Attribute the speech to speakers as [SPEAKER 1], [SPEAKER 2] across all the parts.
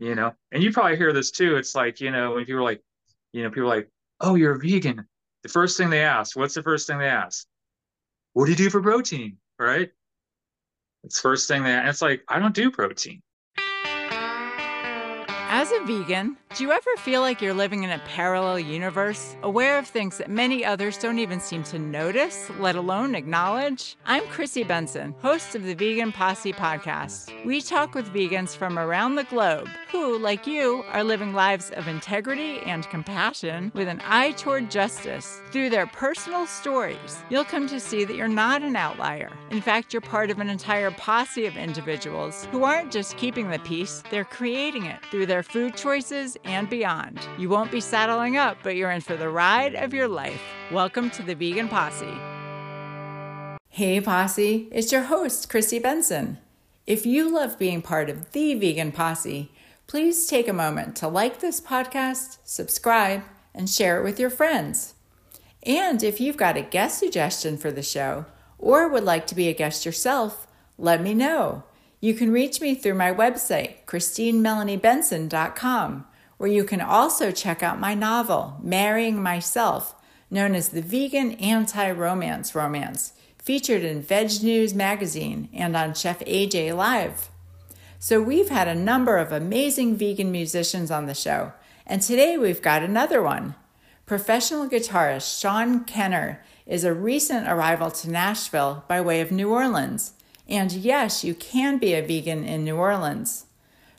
[SPEAKER 1] you know, and you probably hear this too. It's like, you know, when people are like, you know, people are like, oh, you're a vegan. The first thing they ask, what's the first thing they ask? What do you do for protein? Right? It's first thing that it's like, I don't do protein.
[SPEAKER 2] As a vegan, do you ever feel like you're living in a parallel universe, aware of things that many others don't even seem to notice, let alone acknowledge? I'm Chrissy Benson, host of the Vegan Posse podcast. We talk with vegans from around the globe who, like you, are living lives of integrity and compassion with an eye toward justice. Through their personal stories, you'll come to see that you're not an outlier. In fact, you're part of an entire posse of individuals who aren't just keeping the peace, they're creating it through their food choices and beyond. You won't be saddling up, but you're in for the ride of your life. Welcome to the Vegan Posse. Hey, Posse, it's your host, Chrissy Benson. If you love being part of the Vegan Posse, please take a moment to like this podcast, subscribe, and share it with your friends. And if you've got a guest suggestion for the show or would like to be a guest yourself, let me know. You can reach me through my website, ChristineMelanieBenson.com, where you can also check out my novel, Marrying Myself, known as the Vegan Anti Romance Romance, featured in VegNews magazine and on Chef AJ Live. So, we've had a number of amazing vegan musicians on the show, and today we've got another one. Professional guitarist Shan Kenner is a recent arrival to Nashville by way of New Orleans. And yes, you can be a vegan in New Orleans.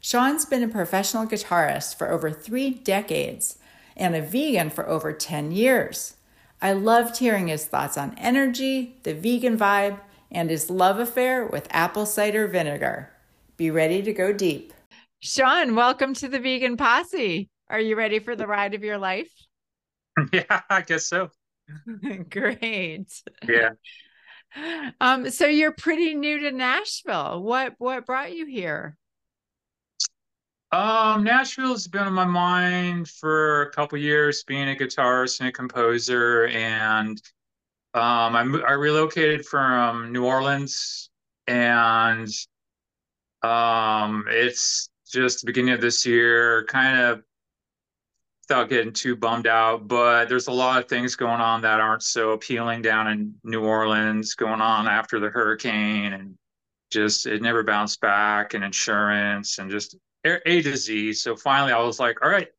[SPEAKER 2] Shan's been a professional guitarist for over three decades and a vegan for over 10 years. I loved hearing his thoughts on energy, the vegan vibe, and his love affair with apple cider vinegar. Be ready to go deep. Sean, welcome to the Vegan Posse. Are you ready for the ride of your life?
[SPEAKER 1] Yeah, I guess so.
[SPEAKER 2] Great.
[SPEAKER 1] Yeah.
[SPEAKER 2] Um, so you're pretty new to Nashville. What what brought you here?
[SPEAKER 1] Um, Nashville's been on my mind for a couple years, being a guitarist and a composer, and um, I I relocated from New Orleans, and um, it's just the beginning of this year, kind of without getting too bummed out, but there's a lot of things going on that aren't so appealing down in New Orleans, going on after the hurricane, and just it never bounced back, and insurance, and just A to Z. So finally, I was like, all right,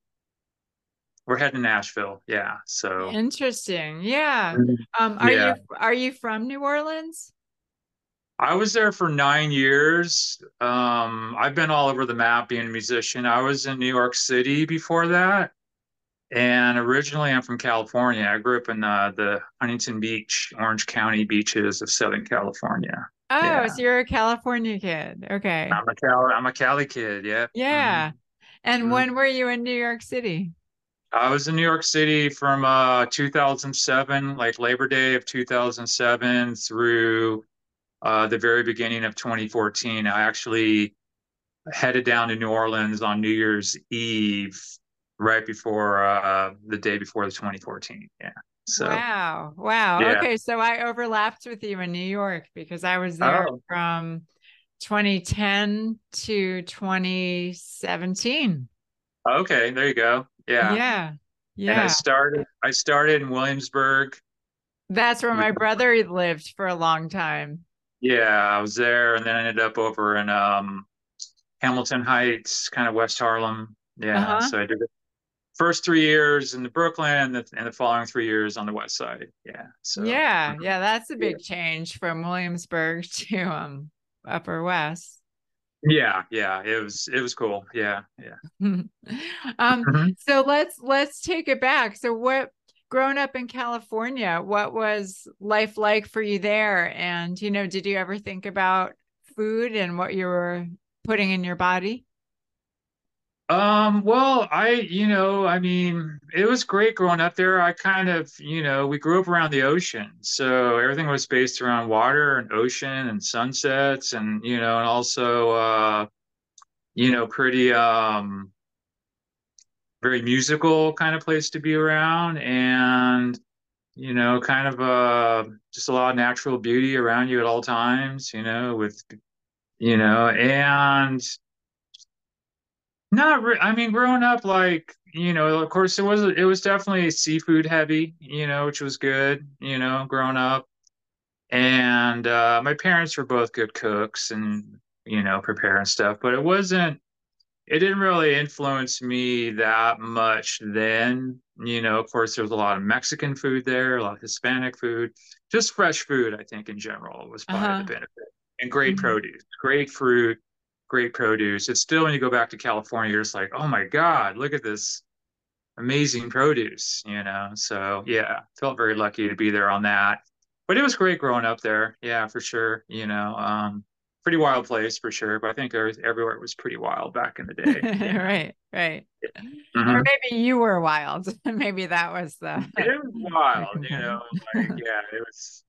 [SPEAKER 1] we're heading to Nashville. Yeah. So
[SPEAKER 2] interesting. Yeah. Um, are yeah. you are you from New Orleans?
[SPEAKER 1] I was there for nine years. Um, I've been all over the map being a musician. I was in New York City before that. And originally, I'm from California. I grew up in uh, the Huntington Beach, Orange County beaches of Southern California.
[SPEAKER 2] Oh, yeah. so you're a California kid. Okay.
[SPEAKER 1] I'm a Cali, I'm a Cali kid. Yeah.
[SPEAKER 2] Yeah. Mm-hmm. And mm-hmm. when were you in New York City?
[SPEAKER 1] I was in New York City from uh, 2007, like Labor Day of 2007 through uh, the very beginning of 2014. I actually headed down to New Orleans on New Year's Eve, right before uh, the day before the 2014. Yeah. So
[SPEAKER 2] wow, wow. Yeah. Okay, so I overlapped with you in New York because I was there oh. from 2010 to 2017.
[SPEAKER 1] Okay, there you go. Yeah.
[SPEAKER 2] Yeah. Yeah.
[SPEAKER 1] And I started I started in Williamsburg.
[SPEAKER 2] That's where my brother lived for a long time.
[SPEAKER 1] Yeah, I was there, and then I ended up over in um, Hamilton Heights, kind of West Harlem. Yeah, uh-huh. so I did first three years in the Brooklyn, and the, and the following three years on the West Side. Yeah, so
[SPEAKER 2] yeah, yeah, that's a big yeah. change from Williamsburg to um Upper West.
[SPEAKER 1] Yeah, yeah, it was it was cool. Yeah, yeah.
[SPEAKER 2] um, mm-hmm. so let's let's take it back. So what growing up in California, what was life like for you there? And, you know, did you ever think about food and what you were putting in your body?
[SPEAKER 1] Um, well, I, you know, I mean, it was great growing up there. I kind of, you know, we grew up around the ocean. So everything was based around water and ocean and sunsets and, you know, and also, uh, you know, pretty, um, very musical kind of place to be around and you know kind of uh just a lot of natural beauty around you at all times you know with you know and Not re- I mean, growing up, like, you know, of course it was it was definitely seafood heavy, you know, which was good, you know, growing up. And uh my parents were both good cooks and, you know, preparing stuff, but it wasn't it didn't really influence me that much then. You know, of course, there was a lot of Mexican food there, a lot of Hispanic food, just fresh food, I think, in general was probably
[SPEAKER 2] Uh-huh.
[SPEAKER 1] the benefit. And great
[SPEAKER 2] Mhm.
[SPEAKER 1] produce, great fruit, great produce. It's still when you go back to California, you're just like, oh my God, look at this amazing produce, you know? So yeah, felt very lucky to be there on that. But it was great growing up there. Yeah, for sure. You know, um, pretty wild place for sure. But I think was, everywhere was pretty wild back in the day. Yeah.
[SPEAKER 2] Right, right. Or
[SPEAKER 1] Mhm.
[SPEAKER 2] maybe you were wild. Maybe that was the
[SPEAKER 1] It was wild, you know, like yeah, it was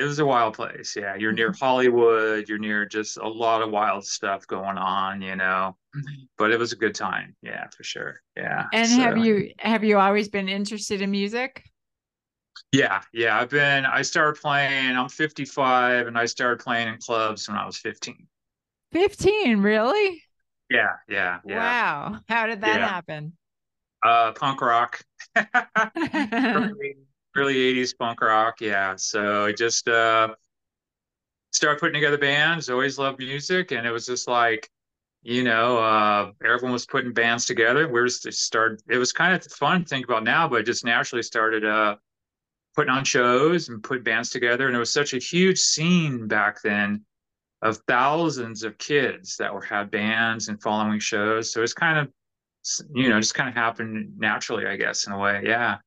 [SPEAKER 1] it was a wild place. Yeah, you're near Hollywood, you're near just a lot of wild stuff going on, you know. But it was a good time. Yeah, for sure. Yeah.
[SPEAKER 2] And have you have you always been interested in music?
[SPEAKER 1] yeah, yeah, I've been I started playing, I'm 55 and I started playing in clubs when I was 15.
[SPEAKER 2] 15, really?
[SPEAKER 1] Yeah, yeah, yeah.
[SPEAKER 2] Wow. How did that
[SPEAKER 1] Yeah.
[SPEAKER 2] happen?
[SPEAKER 1] Uh punk rock. early, early 80s punk rock, yeah. So I just uh started putting together bands, always loved music, and it was just like, you know, uh everyone was putting bands together. We were just started it was kind of fun to think about now, but just naturally started uh putting on shows and put bands together. And it was such a huge scene back then of thousands of kids that were had bands and following shows. So it's kind of you know, just kind of happened naturally, I guess, in a way. Yeah.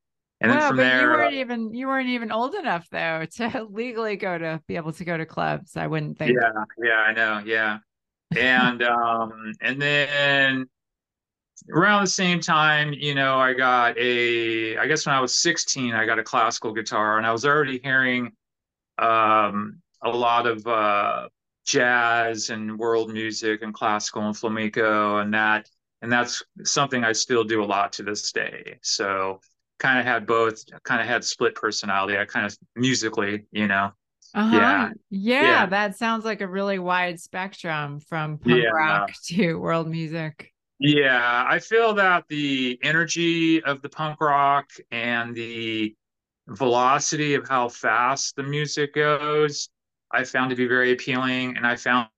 [SPEAKER 1] And then
[SPEAKER 2] Wow,
[SPEAKER 1] from
[SPEAKER 2] but you
[SPEAKER 1] there, uh,
[SPEAKER 2] weren't even you weren't even old enough though to legally go to be able to go to clubs, I wouldn't think.
[SPEAKER 1] yeah, yeah, I know, yeah. And um and then around the same time, you know, I got a I guess when I was 16, I got a classical guitar and I was already hearing um a lot of uh jazz and world music and classical and flamenco and that and that's something I still do a lot to this day. So kind of had both kind of had split personality. I kind of musically, you know.
[SPEAKER 2] Uh-huh.
[SPEAKER 1] Yeah.
[SPEAKER 2] Yeah,
[SPEAKER 1] Yeah.
[SPEAKER 2] that sounds like a really wide spectrum from punk
[SPEAKER 1] Yeah.
[SPEAKER 2] rock to world music.
[SPEAKER 1] Yeah, I feel that the energy of the punk rock and the velocity of how fast the music goes, I found to be very appealing. And I found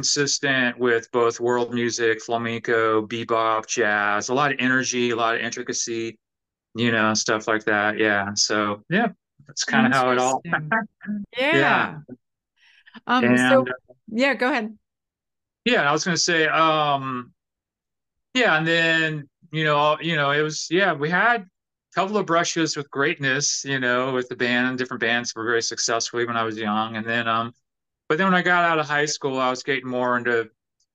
[SPEAKER 1] consistent with both world music, flamenco, bebop, jazz, a lot of energy, a lot of intricacy, you know, stuff like that. Yeah. So, yeah, that's kind of how it all. Yeah.
[SPEAKER 2] Yeah. Um, so
[SPEAKER 1] And
[SPEAKER 2] yeah, go ahead.
[SPEAKER 1] yeah, I was going to say, um, yeah, and then you know, you know, it was yeah, we had a couple of brushes with greatness, you know, with the band, different bands were very successfully when I was young, and then um, but then when I got out of high school, I was getting more into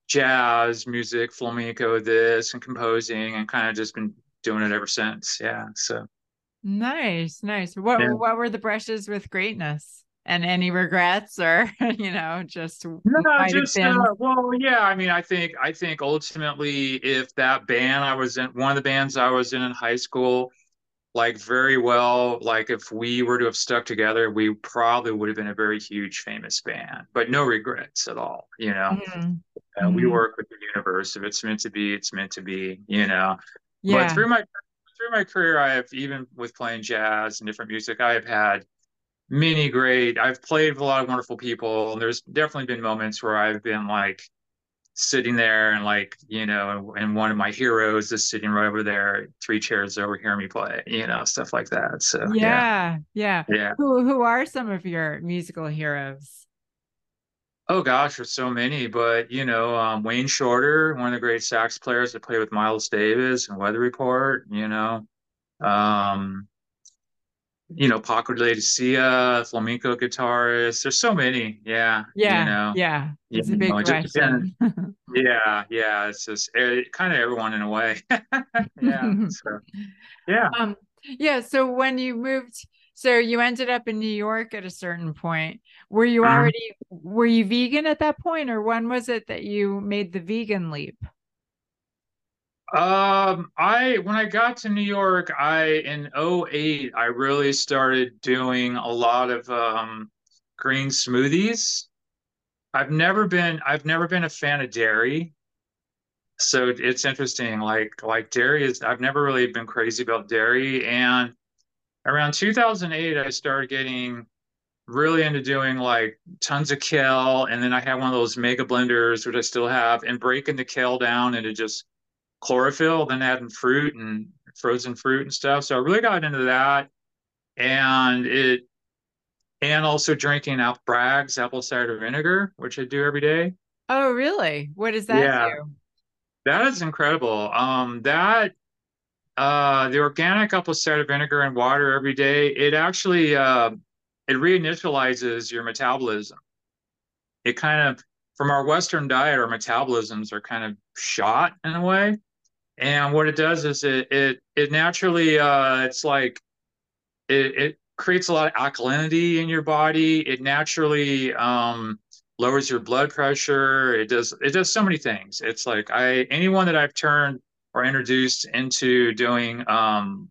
[SPEAKER 1] jazz music, flamenco, this, and composing, and kind of just been doing it ever since. Yeah, so
[SPEAKER 2] Nice, nice. What
[SPEAKER 1] yeah.
[SPEAKER 2] what were the brushes with greatness? And any regrets or you know, just
[SPEAKER 1] No, just uh, well, yeah. I mean, I think I think ultimately, if that band I was in, one of the bands I was in in high school, like very well, like if we were to have stuck together, we probably would have been a very huge, famous band. But no regrets at all. You know,
[SPEAKER 2] Mhm,
[SPEAKER 1] uh, we
[SPEAKER 2] mhm.
[SPEAKER 1] work with the universe. If it's meant to be, it's meant to be. You know.
[SPEAKER 2] yeah.
[SPEAKER 1] But through my through my career, I have even with playing jazz and different music, I have had many great. I've played with a lot of wonderful people, and there's definitely been moments where I've been like sitting there and like you know, and, one of my heroes is sitting right over there, three chairs over, hearing me play, you know, stuff like that. So yeah,
[SPEAKER 2] Yeah, yeah.
[SPEAKER 1] yeah.
[SPEAKER 2] Who who are some of your musical heroes?
[SPEAKER 1] Oh gosh, there's so many, but you know, um, Wayne Shorter, one of the great sax players that played with Miles Davis and Weather Report, you know. Um, you know, Paco de Lucía, flamenco guitarist. There's so many. Yeah.
[SPEAKER 2] Yeah,
[SPEAKER 1] You know,
[SPEAKER 2] yeah. It's a big
[SPEAKER 1] know, just
[SPEAKER 2] question.
[SPEAKER 1] Yeah. Yeah. It's just it, kind of everyone in a way. Yeah. So, yeah.
[SPEAKER 2] Um, yeah, so when you moved, so you ended up in New York at a certain point. Were you
[SPEAKER 1] Mhm.
[SPEAKER 2] already were you vegan at that point, or when was it that you made the vegan leap?
[SPEAKER 1] Um, I when I got to New York, I in '08, I really started doing a lot of um green smoothies. I've never been I've never been a fan of dairy. So it's interesting. Like like dairy is I've never really been crazy about dairy. And around 2008, I started getting really into doing like tons of kale. And then I had one of those mega blenders, which I still have, and breaking the kale down into just chlorophyll, then adding fruit and frozen fruit and stuff. So I really got into that. And it and also drinking out Bragg's apple cider vinegar, which I do every day.
[SPEAKER 2] Oh, really? What does that yeah, do?
[SPEAKER 1] That is incredible. Um, that uh, the organic apple cider vinegar and water every day, it actually uh, it reinitializes your metabolism. It kind of from our Western diet, our metabolisms are kind of shot in a way. And what it does is it it it naturally uh, it's like it, it creates a lot of alkalinity in your body. It naturally um, lowers your blood pressure. It does it does so many things. It's like I anyone that I've turned or introduced into doing um,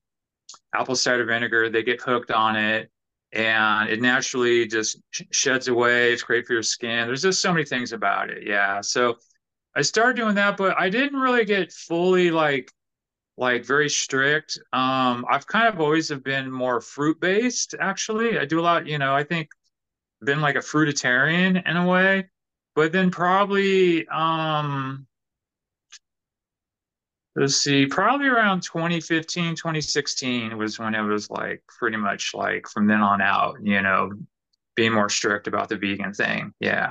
[SPEAKER 1] apple cider vinegar, they get hooked on it, and it naturally just sheds away. It's great for your skin. There's just so many things about it. Yeah, so I started doing that, but I didn't really get fully like like very strict. Um, I've kind of always have been more fruit based. Actually, I do a lot. You know, I think been like a fruitarian in a way, but then probably um, let's see, probably around 2015, 2016 was when it was like pretty much like from then on out. You know, being more strict about the vegan thing. Yeah.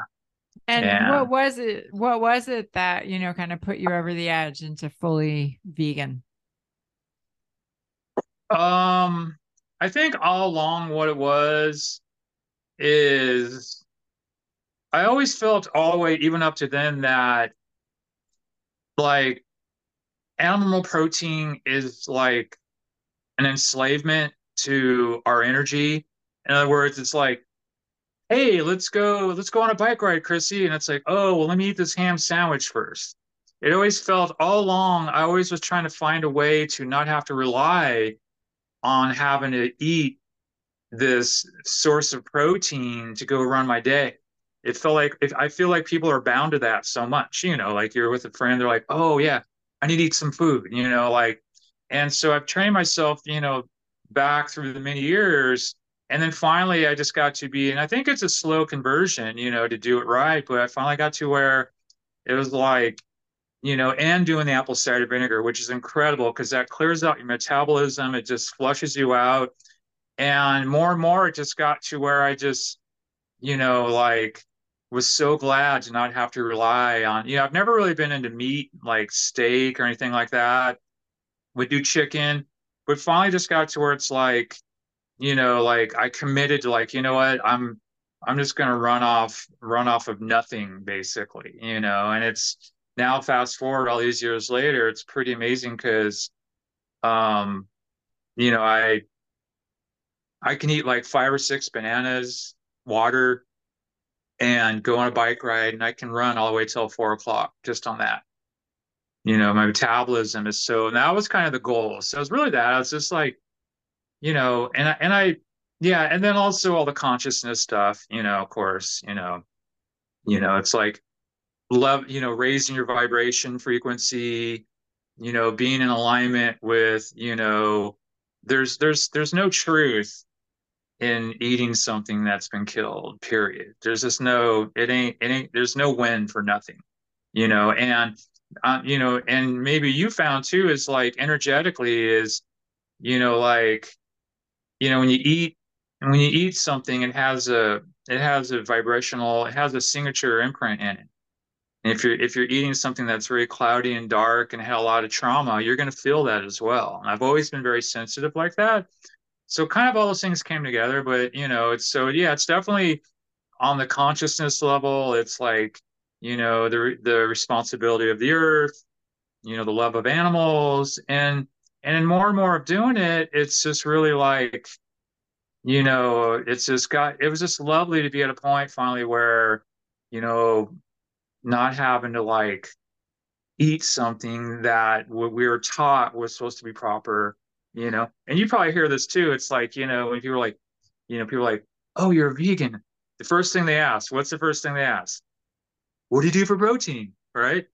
[SPEAKER 2] And yeah. what was it? What was it that you know kind of put you over the edge into fully vegan?
[SPEAKER 1] Um, I think all along what it was is I always felt all the way, even up to then, that like animal protein is like an enslavement to our energy. In other words, it's like, hey, let's go, let's go on a bike ride, Chrissy. And it's like, oh, well, let me eat this ham sandwich first. It always felt all along, I always was trying to find a way to not have to rely on having to eat this source of protein to go run my day. It felt like if I feel like people are bound to that so much, you know, like you're with a friend, they're like, oh yeah, I need to eat some food, you know, like, and so I've trained myself, you know, back through the many years. And then finally I just got to be, and I think it's a slow conversion, you know, to do it right. But I finally got to where it was like, you know, and doing the apple cider vinegar, which is incredible because that clears out your metabolism. It just flushes you out. And more and more, it just got to where I just, you know, like was so glad to not have to rely on, you know, I've never really been into meat, like steak or anything like that. Would do chicken, but finally just got to where it's like, you know, like I committed to like, you know what, I'm, I'm just going to run off, run off of nothing basically, you know, and it's, now fast forward all these years later, it's pretty amazing because, um, you know, I I can eat like five or six bananas, water, and go on a bike ride, and I can run all the way till four o'clock just on that. You know, my metabolism is so, and that was kind of the goal. So it's really that. I was just like, you know, and I, and I, yeah, and then also all the consciousness stuff. You know, of course, you know, you know, it's like love you know raising your vibration frequency you know being in alignment with you know there's there's there's no truth in eating something that's been killed period there's just no it ain't it ain't there's no win for nothing you know and uh, you know and maybe you found too is like energetically is you know like you know when you eat when you eat something it has a it has a vibrational it has a signature imprint in it and if you're if you're eating something that's very cloudy and dark and had a lot of trauma, you're going to feel that as well. And I've always been very sensitive like that. So kind of all those things came together, but you know, it's so yeah, it's definitely on the consciousness level. It's like you know the the responsibility of the earth, you know, the love of animals, and and more and more of doing it, it's just really like you know, it's just got it was just lovely to be at a point finally where you know not having to like eat something that what we were taught was supposed to be proper, you know. And you probably hear this too. It's like, you know, when people are like, you know, people are like, oh, you're a vegan. The first thing they ask, what's the first thing they ask? what do you do for protein? Right.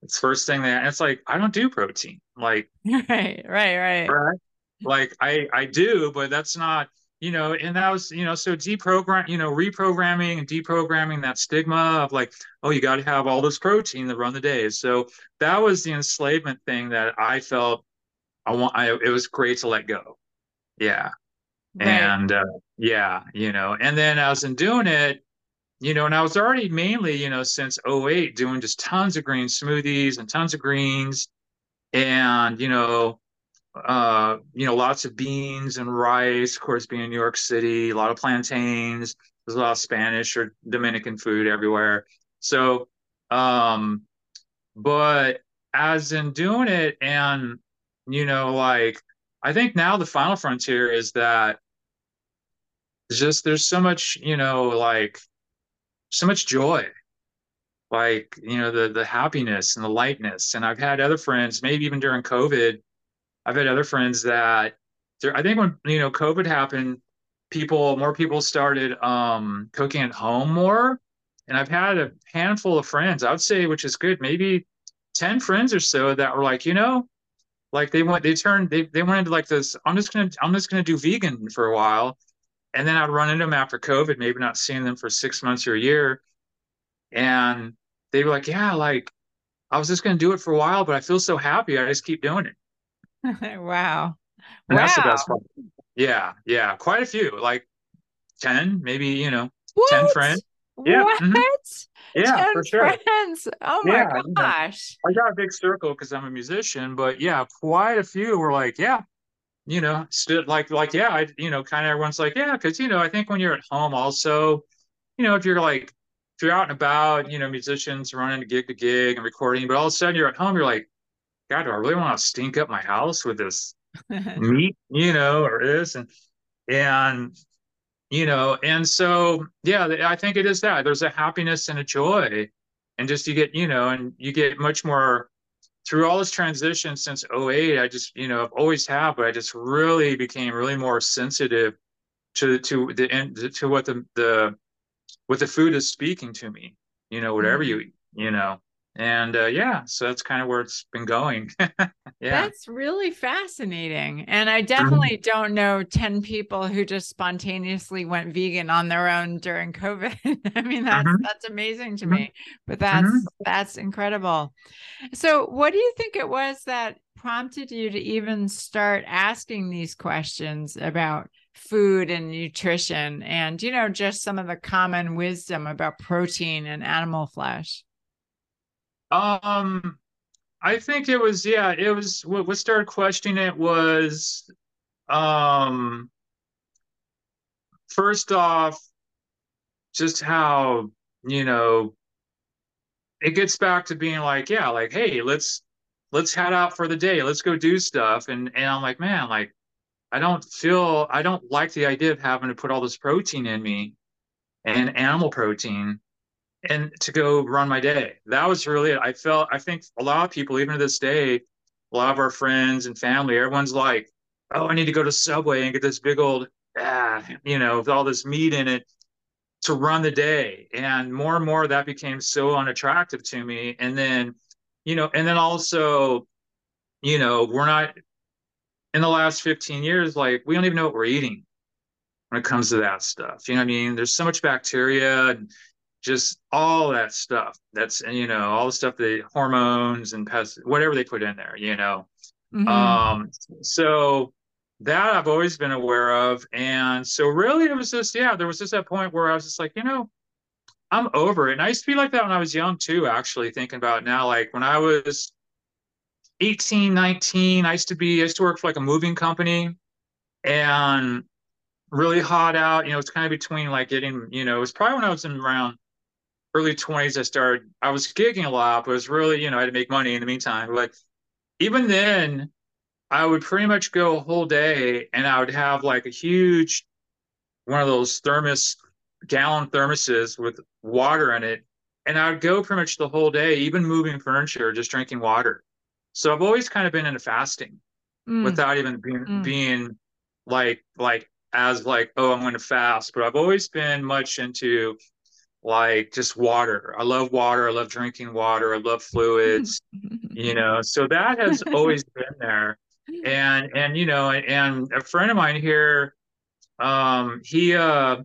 [SPEAKER 1] It's first thing that it's like, I don't do protein. Like,
[SPEAKER 2] right, right, right.
[SPEAKER 1] Right. Like I, I do, but that's not, you know, and that was, you know, so deprogram, you know, reprogramming and deprogramming that stigma of like, oh, you got to have all this protein to run the day. So that was the enslavement thing that I felt I want, I, it was great to let go. Yeah. Right. And uh, yeah, you know, and then as in doing it, you know, and I was already mainly, you know, since 08 doing just tons of green smoothies and tons of greens and, you know, uh, you know, lots of beans and rice, of course, being in New York City, a lot of plantains, there's a lot of Spanish or Dominican food everywhere. So, um, but as in doing it and, you know, like, I think now the final frontier is that just there's so much, you know, like so much joy like you know the the happiness and the lightness. And i've had other friends maybe even during covid i've had other friends that i think when you know covid happened people more people started um cooking at home more. And i've had a handful of friends i would say which is good maybe 10 friends or so that were like you know like they went they turned they, they went into like this i'm just gonna i'm just gonna do vegan for a while and then I'd run into them after COVID, maybe not seeing them for six months or a year. And they were like, Yeah, like I was just to do it for a while, but I feel so happy. I just keep doing it.
[SPEAKER 2] wow.
[SPEAKER 1] And wow. That's the best part. Yeah. Yeah. Quite a few, like 10, maybe, you know, what? 10 friends.
[SPEAKER 2] Yeah. What?
[SPEAKER 1] Mm-hmm. Yeah, 10 for sure.
[SPEAKER 2] friends. Oh my yeah, gosh.
[SPEAKER 1] I got a big circle because I'm a musician, but yeah, quite a few were like, yeah, you know, stood like like yeah, I you know, kind of everyone's like yeah, because you know, I think when you're at home, also, you know, if you're like if you're out and about, you know, musicians running to gig to gig and recording, but all of a sudden you're at home, you're like, God, do I really want to stink up my house with this meat, you know, or this and and you know, and so yeah, I think it is that there's a happiness and a joy, and just you get you know, and you get much more through all this transition since 08 i just you know i've always have but i just really became really more sensitive to to the end to what the the what the food is speaking to me you know whatever mm-hmm. you eat you know and uh, yeah so that's kind of where it's been going yeah
[SPEAKER 2] that's really fascinating and i definitely mm-hmm. don't know 10 people who just spontaneously went vegan on their own during covid i mean that's mm-hmm. that's amazing to mm-hmm. me but that's mm-hmm. that's incredible so what do you think it was that prompted you to even start asking these questions about food and nutrition and you know just some of the common wisdom about protein and animal flesh
[SPEAKER 1] um, I think it was yeah. It was what, what started questioning it was, um, first off, just how you know it gets back to being like yeah, like hey, let's let's head out for the day. Let's go do stuff. And and I'm like man, like I don't feel I don't like the idea of having to put all this protein in me and animal protein and to go run my day. That was really it. I felt I think a lot of people, even to this day, a lot of our friends and family, everyone's like, "Oh, I need to go to Subway and get this big old, ah, you know, with all this meat in it." to run the day and more and more that became so unattractive to me and then you know and then also you know we're not in the last 15 years like we don't even know what we're eating when it comes to that stuff you know what i mean there's so much bacteria and just all that stuff. That's you know all the stuff the hormones and pests, whatever they put in there. You know, mm-hmm. um, so that I've always been aware of, and so really it was just yeah, there was just that point where I was just like, you know, I'm over it. And I used to be like that when I was young too. Actually, thinking about now, like when I was 18, 19, I used to be I used to work for like a moving company, and really hot out. You know, it's kind of between like getting, you know, it was probably when I was in around early 20s, I started, I was gigging a lot, but it was really, you know, I had to make money in the meantime. But even then, I would pretty much go a whole day and I would have like a huge, one of those thermos, gallon thermoses with water in it. And I would go pretty much the whole day, even moving furniture, just drinking water. So I've always kind of been into fasting mm. without even being, mm. being like, like, as like, oh, I'm going to fast. But I've always been much into like just water. I love water. I love drinking water. I love fluids, you know. So that has always been there. And and you know, and a friend of mine here, um, he uh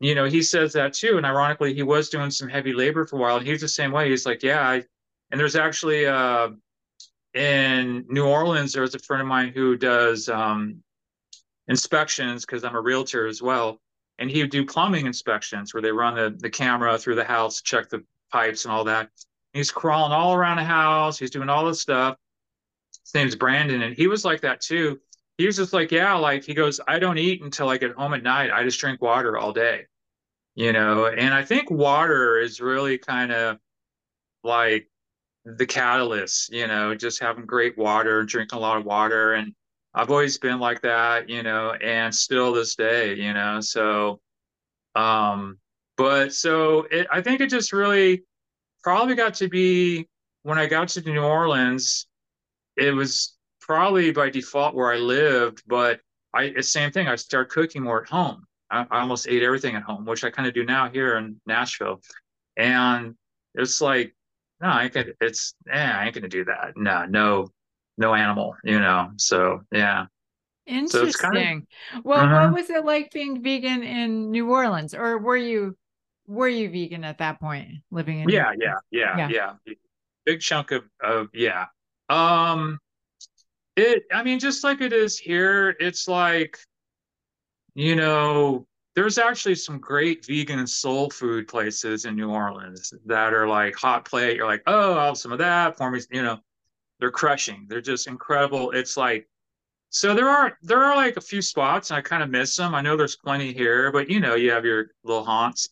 [SPEAKER 1] you know, he says that too. And ironically, he was doing some heavy labor for a while. And he's the same way. He's like, yeah, I, and there's actually uh in New Orleans, there's a friend of mine who does um inspections because I'm a realtor as well and he would do plumbing inspections where they run the, the camera through the house, check the pipes and all that. He's crawling all around the house. He's doing all this stuff. His name's Brandon, and he was like that too. He was just like, yeah, like he goes, I don't eat until I get home at night. I just drink water all day, you know. And I think water is really kind of like the catalyst, you know, just having great water, drinking a lot of water, and I've always been like that, you know, and still this day, you know. So, um, but so it, I think it just really probably got to be when I got to New Orleans, it was probably by default where I lived, but I the same thing. I started cooking more at home. I, I almost ate everything at home, which I kind of do now here in Nashville. And it's like, no, I could. It's, yeah, I ain't gonna do that. No, no, no animal, you know. So yeah.
[SPEAKER 2] Interesting. So kind of, well, uh-huh. what was it like being vegan in New Orleans, or were you were you vegan at that point, living in?
[SPEAKER 1] Yeah, yeah, yeah, yeah, yeah. Big chunk of of yeah. Um, it. I mean, just like it is here, it's like, you know, there's actually some great vegan soul food places in New Orleans that are like hot plate. You're like, oh, I'll have some of that for me, you know they're crushing. They're just incredible. It's like so there are there are like a few spots and I kind of miss them. I know there's plenty here, but you know, you have your little haunts.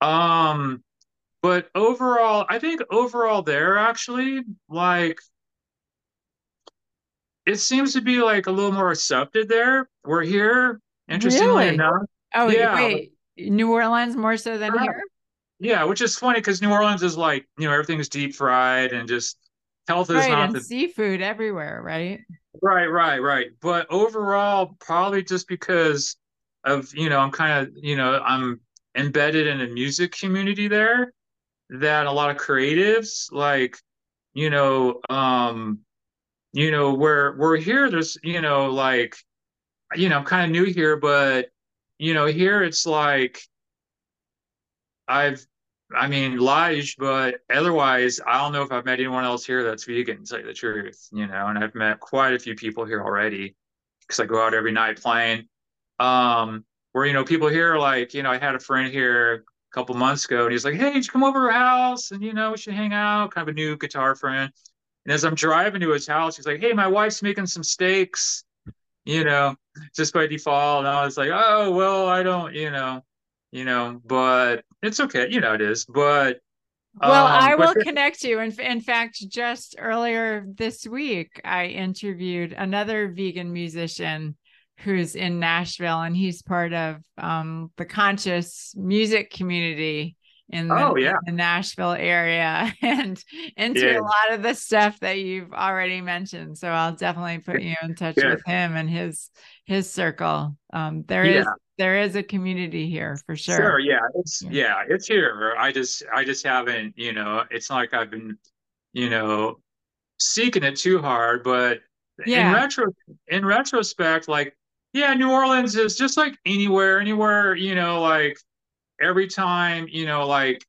[SPEAKER 1] Um but overall, I think overall there actually like it seems to be like a little more accepted there. We're here, interestingly really? enough.
[SPEAKER 2] Oh yeah. wait, New Orleans more so than here?
[SPEAKER 1] Yeah, which is funny because New Orleans is like, you know, everything's deep fried and just health is
[SPEAKER 2] right,
[SPEAKER 1] not
[SPEAKER 2] and the seafood everywhere, right?
[SPEAKER 1] Right, right, right. But overall, probably just because of you know, I'm kind of you know, I'm embedded in a music community there that a lot of creatives like you know um you know where we're here there's you know like you know i'm kind of new here but you know here it's like i've I mean, Lige, but otherwise, I don't know if I've met anyone else here that's vegan, to tell you the truth, you know, and I've met quite a few people here already because I go out every night playing. Um, where, you know, people here like, you know, I had a friend here a couple months ago and he's like, Hey, you come over to our house and, you know, we should hang out, kind of a new guitar friend. And as I'm driving to his house, he's like, Hey, my wife's making some steaks, you know, just by default. And I was like, Oh, well, I don't, you know, you know, but it's okay. You know, it is. But
[SPEAKER 2] well, um, I will connect you. In, in fact, just earlier this week, I interviewed another vegan musician who's in Nashville, and he's part of um, the conscious music community in the,
[SPEAKER 1] oh, yeah.
[SPEAKER 2] in the Nashville area and into yeah. a lot of the stuff that you've already mentioned. So I'll definitely put you in touch yeah. with him and his his circle. Um, there is there is a community here for sure.
[SPEAKER 1] Sure, yeah, it's yeah. yeah, it's here. I just I just haven't, you know, it's like I've been, you know, seeking it too hard, but yeah. in retro in retrospect, like yeah, New Orleans is just like anywhere, anywhere, you know, like every time, you know, like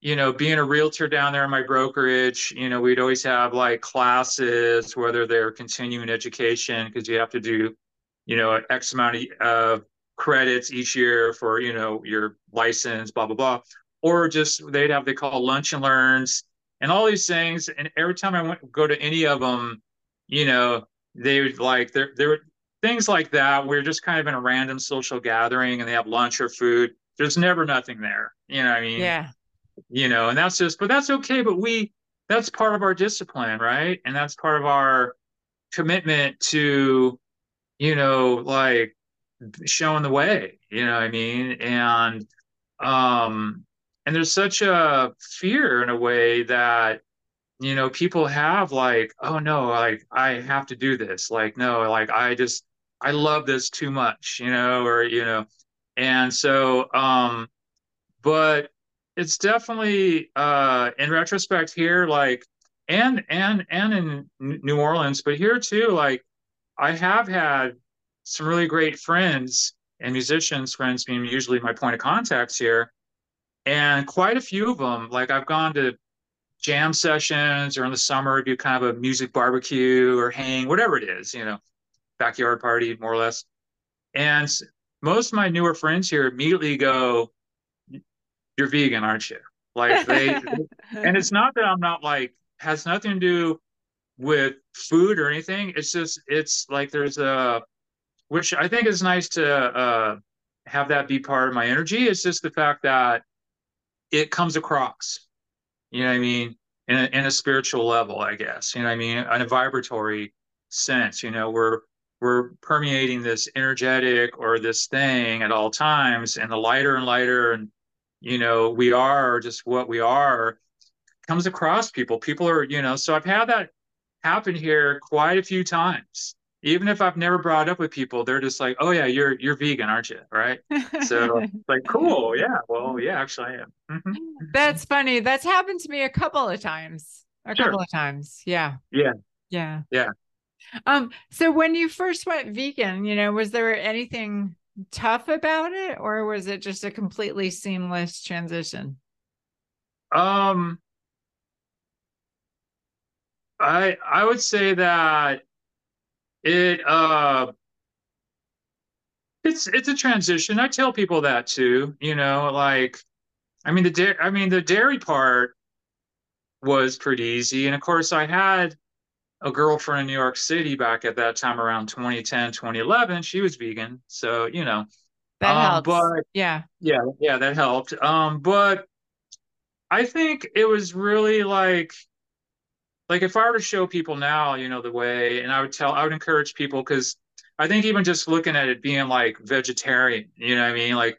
[SPEAKER 1] you know, being a realtor down there in my brokerage, you know, we'd always have like classes, whether they're continuing education, because you have to do, you know, X amount of credits each year for you know your license blah blah blah. Or just they'd have they call lunch and learns and all these things. And every time i went go to any of them you know they would like there there were things like that. We're just kind of in a random social gathering and they have lunch or food. There's never nothing there. You know i mean?
[SPEAKER 2] Yeah.
[SPEAKER 1] You know and that's just but that's okay. But we that's part of our discipline right? And that's part of our commitment to you know like showing the way you know what i mean? And um and there's such a fear in a way that you know people have like oh no like i have to do this. Like no like i just i love this too much you know or you know? And so um but it's definitely uh in retrospect here like and and and in New Orleans, but here too like I have had some really great friends and musicians friends being usually my point of contacts here and quite a few of them like I've gone to jam sessions or in the summer do kind of a music barbecue or hang whatever it is, you know, backyard party more or less. And most of my newer friends here immediately go you're vegan, aren't you? Like they, and it's not that I'm not like, has nothing to do with food or anything. It's just, it's like there's a, which I think is nice to uh, have that be part of my energy. It's just the fact that it comes across, you know what I mean? In a, in a spiritual level, I guess, you know what I mean? In a vibratory sense, you know, we're, we're permeating this energetic or this thing at all times and the lighter and lighter and you know we are just what we are comes across people people are you know so i've had that happen here quite a few times even if i've never brought up with people they're just like oh yeah you're you're vegan aren't you? Right? So like cool. Yeah. Well yeah actually i am.
[SPEAKER 2] Mm-hmm. that's funny. That's happened to me a couple of times. A sure. couple of times. Yeah.
[SPEAKER 1] Yeah.
[SPEAKER 2] Yeah.
[SPEAKER 1] Yeah.
[SPEAKER 2] Um so when you first went vegan you know was there anything tough about it or was it just a completely seamless transition?
[SPEAKER 1] Um I I would say that it uh it's it's a transition. I tell people that too, you know, like I mean the da- I mean the dairy part was pretty easy and of course I had a girlfriend in New York City back at that time around 2010, 2011. She was vegan. So, you know,
[SPEAKER 2] that um, helps. But yeah.
[SPEAKER 1] Yeah. Yeah. That helped. Um, but I think it was really like, like if I were to show people now, you know, the way, and I would tell, I would encourage people because I think even just looking at it being like vegetarian, you know what I mean? Like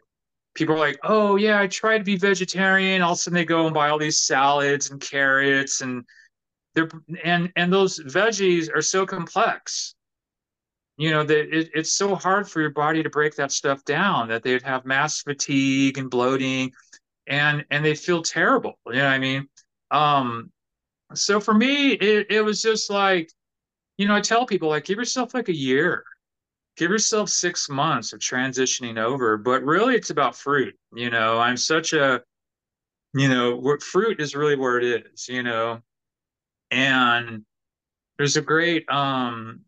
[SPEAKER 1] people are like, oh yeah, I tried to be vegetarian. All of a sudden they go and buy all these salads and carrots and they're and and those veggies are so complex you know that it, it's so hard for your body to break that stuff down that they'd have mass fatigue and bloating and and they feel terrible you know what i mean um so for me it, it was just like you know i tell people like give yourself like a year give yourself six months of transitioning over but really it's about fruit you know i'm such a you know fruit is really where it is you know and there's a great um,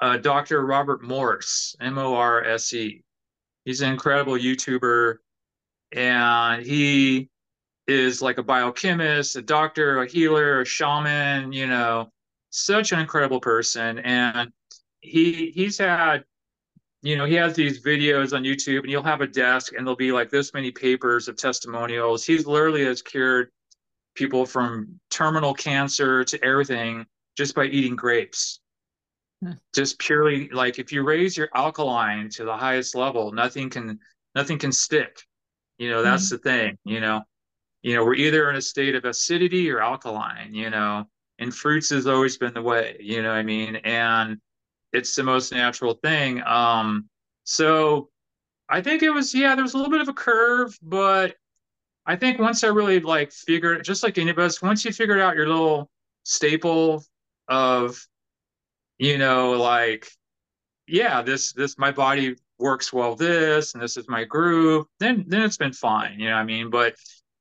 [SPEAKER 1] uh, Dr. Robert Morse, M O R S E. He's an incredible YouTuber, and he is like a biochemist, a doctor, a healer, a shaman. You know, such an incredible person, and he he's had you know, he has these videos on YouTube and he'll have a desk and there'll be like this many papers of testimonials. He's literally has cured people from terminal cancer to everything just by eating grapes. Hmm. Just purely like if you raise your alkaline to the highest level, nothing can nothing can stick. You know, that's mm-hmm. the thing, you know. You know, we're either in a state of acidity or alkaline, you know, and fruits has always been the way, you know I mean? And it's the most natural thing. Um, so I think it was, yeah, there was a little bit of a curve, but I think once I really like figured, just like any of us, once you figured out your little staple of, you know, like, yeah, this this my body works well this and this is my groove, then then it's been fine, you know I mean? But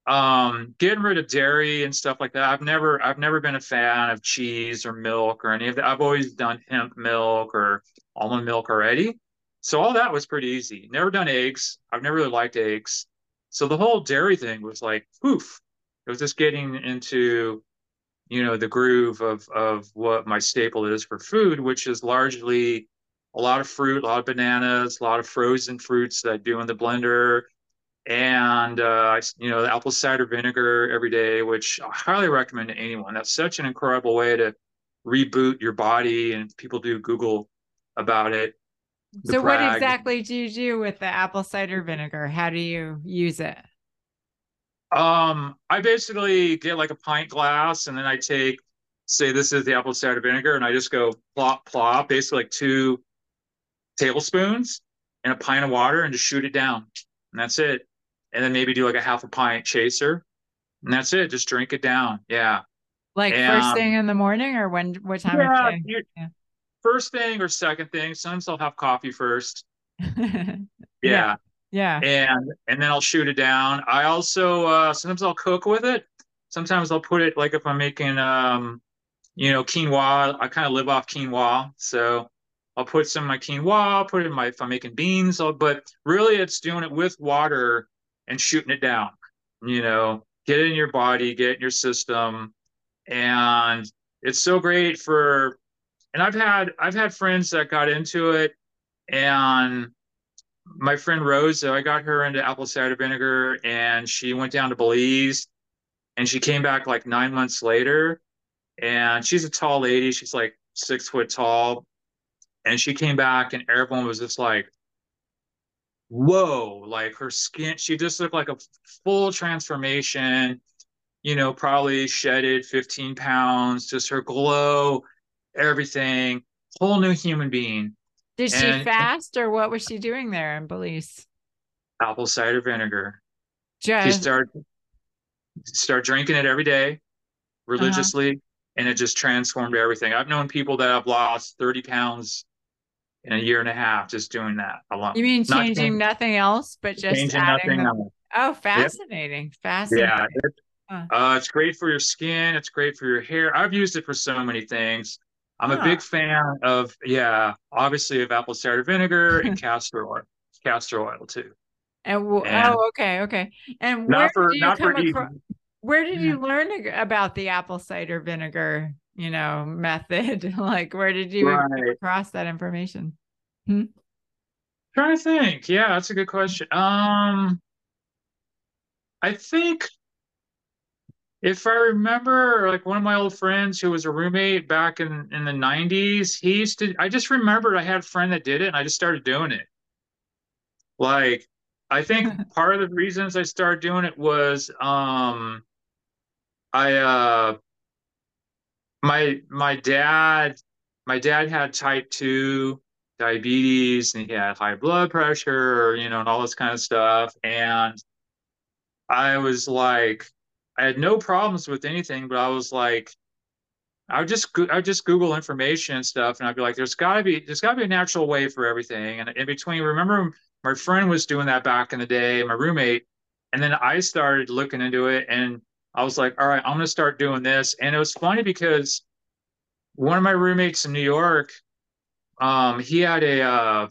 [SPEAKER 1] um getting rid of dairy and stuff like that, I've never I've never been a fan of cheese or milk or any of that. I've always done hemp milk or almond milk already. So all that was pretty easy. Never done eggs. I've never really liked eggs. So the whole dairy thing was like poof. It was just getting into, you know, the groove of of what my staple is for food, which is largely a lot of fruit, a lot of bananas, a lot of frozen fruits that I do in the blender, and uh, you know, the apple cider vinegar every day, which I highly recommend to anyone. That's such an incredible way to reboot your body, and people do Google about it
[SPEAKER 2] so what exactly do you do with the apple cider vinegar? How do you use it?
[SPEAKER 1] Um, I basically get like a pint glass and then I take, say this is the apple cider vinegar, and I just go plop plop, basically like two tablespoons and a pint of water and just shoot it down. And that's it. And then maybe do like a half a pint chaser, and that's it. Just drink it down. Yeah.
[SPEAKER 2] Like
[SPEAKER 1] And-
[SPEAKER 2] first thing in the morning or when what time
[SPEAKER 1] Yeah,
[SPEAKER 2] of day? Yeah.
[SPEAKER 1] First thing or second thing. Sometimes I'll have coffee first.
[SPEAKER 2] yeah.
[SPEAKER 1] Yeah.
[SPEAKER 2] Yeah.
[SPEAKER 1] and and then I'll shoot it down. I also uh sometimes I'll cook with it. Sometimes I'll put it like if I'm making um you know quinoa, I kind of live off quinoa. So I'll put some of my quinoa, I'll put it in my if I'm making beans, I'll, but really it's doing it with water and shooting it down. You know, get it in your body, get in your system. And it's so great for and I've had I've had friends that got into it and my friend Rose, I got her into apple cider vinegar and she went down to Belize and she came back like nine months later. And she's a tall lady, she's like six foot tall. And she came back and everyone was just like, whoa, like her skin, she just looked like a full transformation, you know, probably shedded 15 pounds, just her glow, everything, whole new human being.
[SPEAKER 2] Did she fast or what was she doing there in Belize?
[SPEAKER 1] Apple cider vinegar. She
[SPEAKER 2] Just
[SPEAKER 1] start start drinking it every day uh-huh. religiously and it just transformed everything. I've known people that have lost 30 pounds in a year and a half just doing that alone.
[SPEAKER 2] you mean changing nothing else but just
[SPEAKER 1] changing
[SPEAKER 2] adding
[SPEAKER 1] nothing
[SPEAKER 2] the-
[SPEAKER 1] else.
[SPEAKER 2] Oh, fascinating. Fascinating.
[SPEAKER 1] Yeah, it's,
[SPEAKER 2] Huh.
[SPEAKER 1] uh, it's great for your skin. It's great for your hair. I've used it for so many things. I'm
[SPEAKER 2] Huh.
[SPEAKER 1] a big fan of, yeah, obviously of apple cider vinegar and castor oil, castor oil too.
[SPEAKER 2] And, w-
[SPEAKER 1] And-
[SPEAKER 2] oh, okay, okay. And where
[SPEAKER 1] Not for,
[SPEAKER 2] did you
[SPEAKER 1] not
[SPEAKER 2] come
[SPEAKER 1] for
[SPEAKER 2] across? Where did you learn about the apple cider vinegar, you know, method? like, where did you come
[SPEAKER 1] Right.
[SPEAKER 2] across that information?
[SPEAKER 1] Trying to think. Yeah, that's a good question. Um, I think if I remember, like one of my old friends who was a roommate back in in the 90s, he used to, I just remembered I had a friend that did it and I just started doing it. Like, I think part of the reasons I started doing it was um I uh my my dad my dad had type 2 diabetes and he had high blood pressure, you know, and all this kind of stuff. And I was like, I had no problems with anything, but I was like, I would just I would just Google information and stuff, and I'd be like, there's got to be there's got to be a natural way for everything. And in between, remember my friend was doing that back in the day, my roommate, and then I started looking into it, and I was like, all right, I'm gonna start doing this. And it was funny because one of my roommates in New York, um, he had a uh,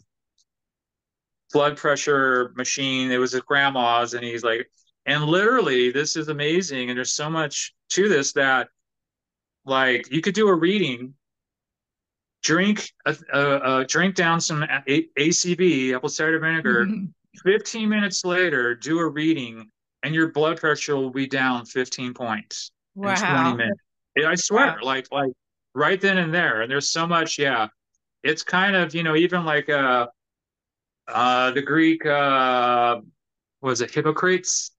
[SPEAKER 1] blood pressure machine. It was his grandma's, and he's like, and literally, this is amazing. And there's so much to this that, like, you could do a reading, drink a, a, a drink down some a- ACV, apple cider vinegar. 15 minutes later, do a reading, and your blood pressure will be down 15 points in 20 minutes. I swear,
[SPEAKER 2] Wow.
[SPEAKER 1] like like right then and there. And there's so much, yeah. It's kind of, you know, even like uh uh the Greek uh was it Hippocrates?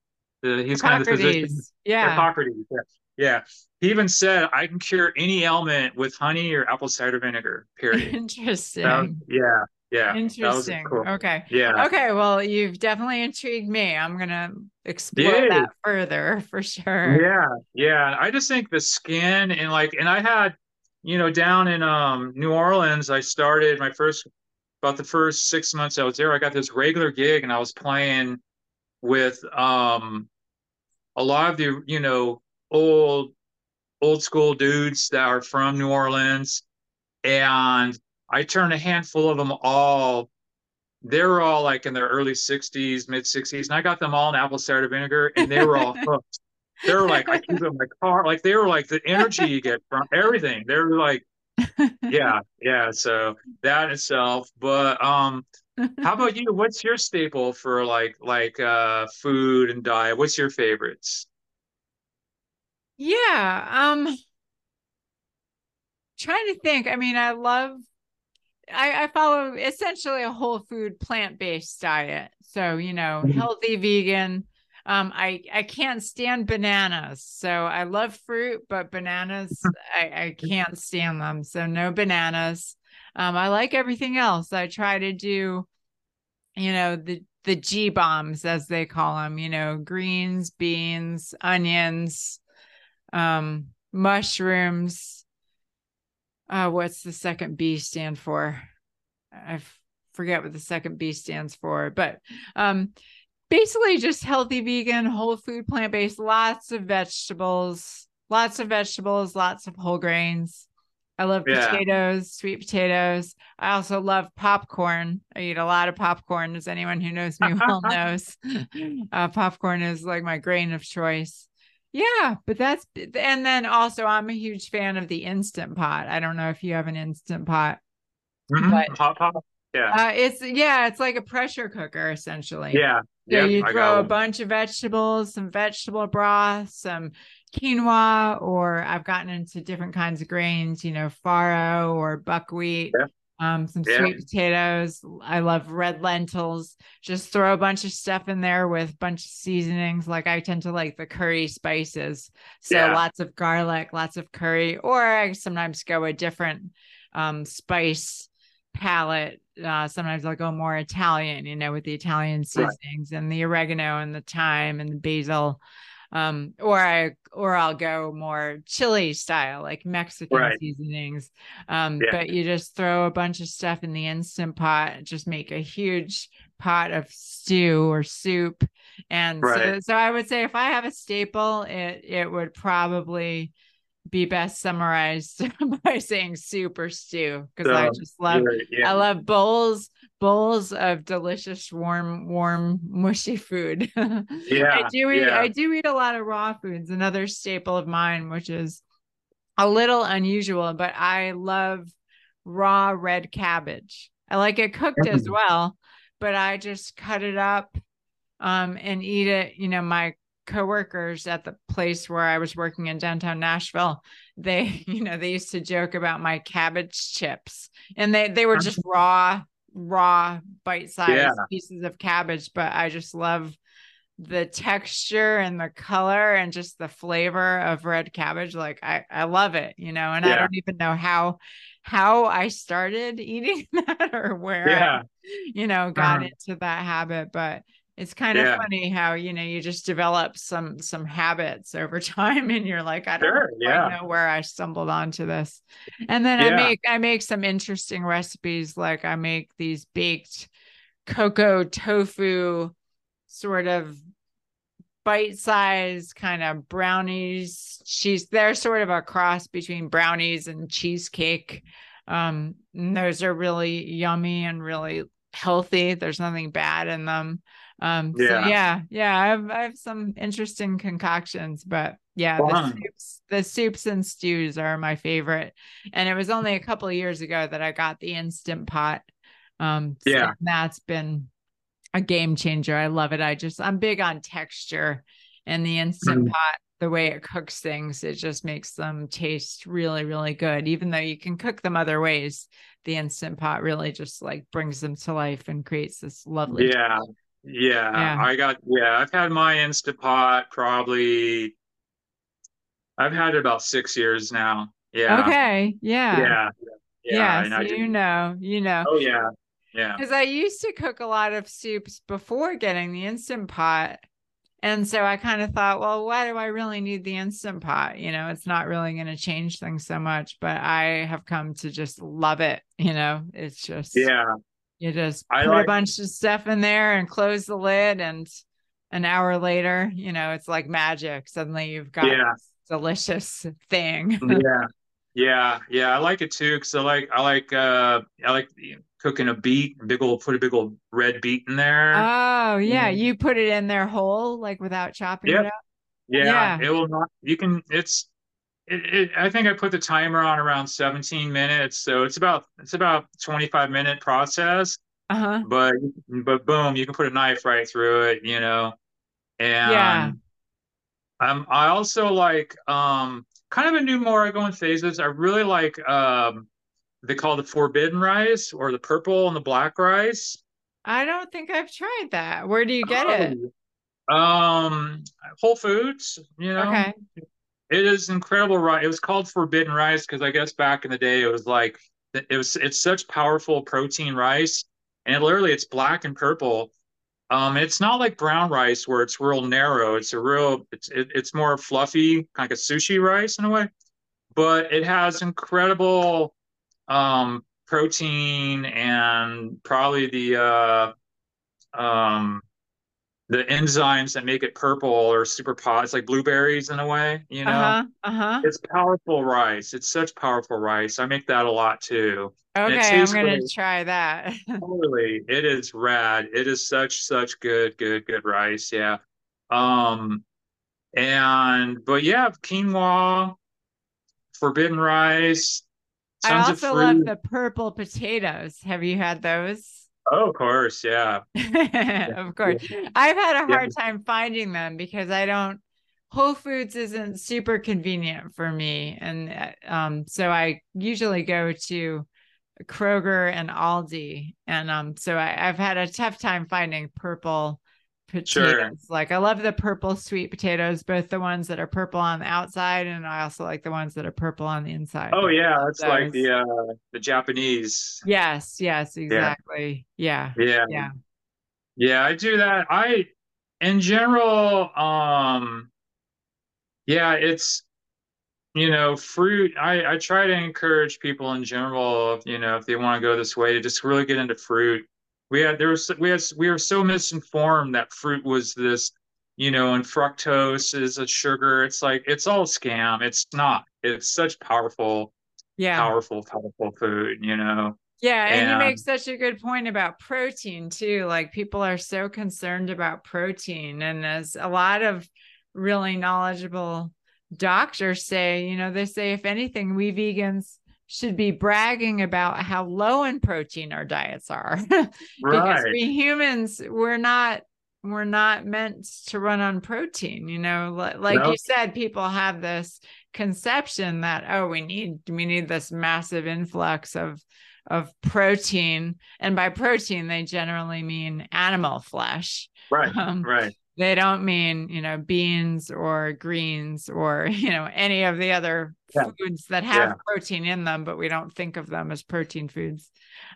[SPEAKER 1] The, he's kind of the physician.
[SPEAKER 2] Hippocrates. Yeah.
[SPEAKER 1] Hippocrates, yeah. Yeah. He even said I can cure any ailment with honey or apple cider vinegar, period.
[SPEAKER 2] Interesting.
[SPEAKER 1] Was- yeah, yeah.
[SPEAKER 2] Interesting.
[SPEAKER 1] cool.
[SPEAKER 2] Okay.
[SPEAKER 1] Yeah.
[SPEAKER 2] Okay. Well, you've definitely intrigued me. I'm gonna explore
[SPEAKER 1] Yay.
[SPEAKER 2] that further for sure.
[SPEAKER 1] Yeah, yeah. I just think the skin and like, and I had, you know, down in um New Orleans, I started my first about the first six months I was there. I got this regular gig, and I was playing with um a lot of the you know old old school dudes that are from New Orleans, and I turned a handful of them all. They were all like in their early 60s, mid 60s, and I got them all in apple cider vinegar, and they were all hooked. They were like, I keep it in my car. Like they were like the energy you get from everything. They were like, yeah, yeah. So that itself. But um, how about you? What's your staple for like like uh food and diet? What's your favorites?
[SPEAKER 2] Yeah. Um trying to think. I mean, I love I, I follow essentially a whole food plant-based diet. So, you know,
[SPEAKER 1] Mhm.
[SPEAKER 2] healthy vegan. Um, I I can't stand bananas. So I love fruit, but bananas I, I can't stand them. So no bananas. Um, I like everything else. I try to do, you know, the the G bombs, as they call them, you know, greens, beans, onions, um, mushrooms. Uh, what's the second B stand for? I forget what the second B stands for, but um, basically just healthy vegan, whole food, plant based, lots of vegetables, lots of vegetables, lots of whole grains. I love yeah. potatoes, sweet potatoes. I also love popcorn. I eat a lot of popcorn, as anyone who knows me well knows. Uh, popcorn is like my grain of choice. Yeah, but that's and then also I'm a huge fan of the instant pot. I don't know if you have an instant pot,
[SPEAKER 1] mm-hmm. but hot pot. Yeah,
[SPEAKER 2] uh, it's yeah, it's like a pressure cooker essentially.
[SPEAKER 1] Yeah,
[SPEAKER 2] so yep, you throw a bunch of vegetables, some vegetable broth, some quinoa, or I've gotten into different kinds of grains, you know, farro or buckwheat. Yeah. Um, some yeah. sweet potatoes. I love red lentils. Just throw a bunch of stuff in there with a bunch of seasonings. Like I tend to like the curry spices. So yeah. lots of garlic, lots of curry, or I sometimes go a different um, spice palette. Uh, sometimes I'll go more Italian, you know, with the Italian seasonings right. and the oregano and the thyme and the basil um or i or i'll go more chili style like mexican right. seasonings um yeah. but you just throw a bunch of stuff in the instant pot just make a huge pot of stew or soup and right. so, so i would say if i have a staple it it would probably be best summarized by saying soup or stew because so, I just love yeah. I love bowls bowls of delicious warm warm mushy food.
[SPEAKER 1] yeah,
[SPEAKER 2] I do eat yeah. I do eat a lot of raw foods. Another staple of mine, which is a little unusual, but I love raw red cabbage. I like it cooked mm. as well, but I just cut it up um and eat it. You know, my coworkers at the place where I was working in downtown Nashville, they, you know, they used to joke about my cabbage chips and they they were just raw raw bite-sized yeah. pieces of cabbage, but I just love the texture and the color and just the flavor of red cabbage like I I love it, you know, and yeah. I don't even know how how I started eating that or where yeah. I, you know, got uh-huh. into that habit, but it's kind yeah. of funny how you know you just develop some some habits over time and you're like i don't sure, yeah. know where i stumbled onto this and then yeah. i make i make some interesting recipes like i make these baked cocoa tofu sort of bite-sized kind of brownies cheese they're sort of a cross between brownies and cheesecake um and those are really yummy and really healthy there's nothing bad in them um, yeah. So yeah, yeah, I have I have some interesting concoctions, but yeah, the soups, the soups and stews are my favorite. And it was only a couple of years ago that I got the instant pot. Um, so
[SPEAKER 1] yeah,
[SPEAKER 2] that's been a game changer. I love it. I just I'm big on texture and the instant mm. pot the way it cooks things it just makes them taste really really good even though you can cook them other ways the instant pot really just like brings them to life and creates this lovely
[SPEAKER 1] yeah taste. Yeah, yeah, I got yeah, I've had my Instapot probably I've had it about six years now. Yeah.
[SPEAKER 2] Okay. Yeah.
[SPEAKER 1] Yeah.
[SPEAKER 2] Yeah. yeah so you know, you know.
[SPEAKER 1] Oh yeah. Yeah.
[SPEAKER 2] Because I used to cook a lot of soups before getting the instant pot. And so I kind of thought, well, why do I really need the instant pot? You know, it's not really going to change things so much, but I have come to just love it. You know, it's just
[SPEAKER 1] yeah,
[SPEAKER 2] you just I put like, a bunch of stuff in there and close the lid, and an hour later, you know, it's like magic. Suddenly you've got yeah. delicious thing.
[SPEAKER 1] yeah. Yeah, yeah, I like it too because I like I like uh I like cooking a beet, big old put a big old red beet in there.
[SPEAKER 2] Oh yeah, mm. you put it in there whole, like without chopping
[SPEAKER 1] yep.
[SPEAKER 2] it up.
[SPEAKER 1] Yeah, yeah, it will not. You can. It's it, it, I think I put the timer on around 17 minutes, so it's about it's about 25 minute process.
[SPEAKER 2] Uh-huh.
[SPEAKER 1] But but boom, you can put a knife right through it, you know. And yeah. Um, I also like um kind of a new more I go in phases. I really like um they call the forbidden rice or the purple and the black rice.
[SPEAKER 2] I don't think I've tried that. Where do you get oh,
[SPEAKER 1] it? Um Whole Foods, you know.
[SPEAKER 2] Okay.
[SPEAKER 1] It is incredible rice. It was called forbidden rice because I guess back in the day it was like it was it's such powerful protein rice, and it, literally it's black and purple, Um, it's not like brown rice where it's real narrow. It's a real, it's it, it's more fluffy, kind of like a sushi rice in a way, but it has incredible um, protein and probably the uh, um, the enzymes that make it purple or super pot. It's like blueberries in a way, you know.
[SPEAKER 2] Uh-huh. Uh-huh.
[SPEAKER 1] It's powerful rice. It's such powerful rice. I make that a lot too.
[SPEAKER 2] Okay, I'm gonna try that.
[SPEAKER 1] totally. It is rad. It is such such good, good, good rice. Yeah. Um and but yeah, quinoa, forbidden rice.
[SPEAKER 2] I also love the purple potatoes. Have you had those?
[SPEAKER 1] Oh, of course, yeah.
[SPEAKER 2] of course. I've had a hard yeah. time finding them because I don't Whole Foods isn't super convenient for me and uh, um so I usually go to Kroger and Aldi and um so I, have had a tough time finding purple potatoes. Sure. Like I love the purple sweet potatoes, both the ones that are purple on the outside and I also like the ones that are purple on the inside.
[SPEAKER 1] Oh yeah, it's like the uh the Japanese.
[SPEAKER 2] Yes, yes, exactly. Yeah.
[SPEAKER 1] Yeah. Yeah. Yeah, I do that. I in general um yeah, it's you know, fruit. I I try to encourage people in general, you know, if they want to go this way, to just really get into fruit we had there was we had we were so misinformed that fruit was this you know and fructose is a sugar. It's like it's all scam. It's not. It's such powerful yeah. powerful powerful food you know?
[SPEAKER 2] Yeah and, and you make such a good point about protein too. Like people are so concerned about protein and as a lot of really knowledgeable doctors say you know they say if anything we vegans should be bragging about how low in protein our diets are. Because right. we humans we're not we're not meant to run on protein you know? Like you said people have this conception that oh we need we need this massive influx of of protein and by protein they generally mean animal flesh.
[SPEAKER 1] Right um, right
[SPEAKER 2] they don't mean you know beans or greens or you know any of the other yeah. foods that have yeah. protein in them but we don't think of them as protein foods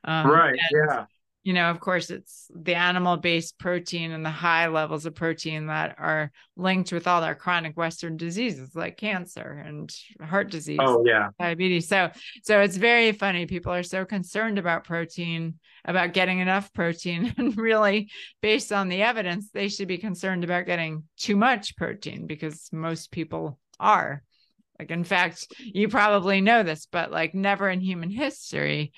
[SPEAKER 1] um, right yeah
[SPEAKER 2] you know of course it's the animal based protein and the high levels of protein that are linked with all our chronic western diseases like cancer and heart disease
[SPEAKER 1] oh yeah.
[SPEAKER 2] diabetes. So so it's very funny. People are so concerned about protein about getting enough protein and really based on the evidence they should be concerned about getting too much protein because most people are. Like in fact you probably know this but like never in human history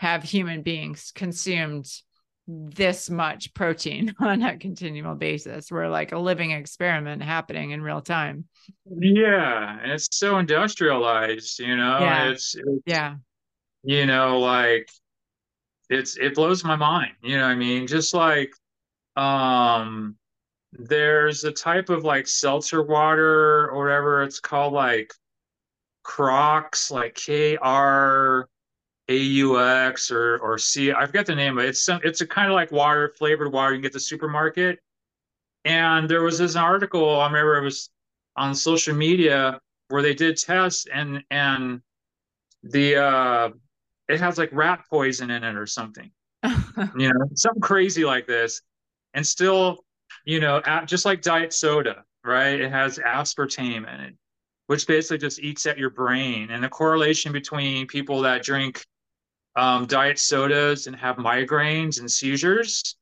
[SPEAKER 2] have human beings consumed this much protein on a continual basis. We're like a living experiment happening in real time.
[SPEAKER 1] Yeah. And it's so industrialized, you know, yeah. It's, it's,
[SPEAKER 2] yeah,
[SPEAKER 1] you know, like it's, it blows my mind, you know I mean? Just like, um, there's a type of like seltzer water or whatever it's called, like Crocs, like K R AUX or or C. I forget the name of it. It's some, it's a kind of like water flavored water you can get the supermarket. And there was this article I remember it was on social media where they did tests and and the uh it has like rat poison in it or something. you know, something crazy like this. And still, you know, just like diet soda, right? It has aspartame in it, which basically just eats at your brain. And the correlation between people that drink um, diet sodas and have migraines and seizures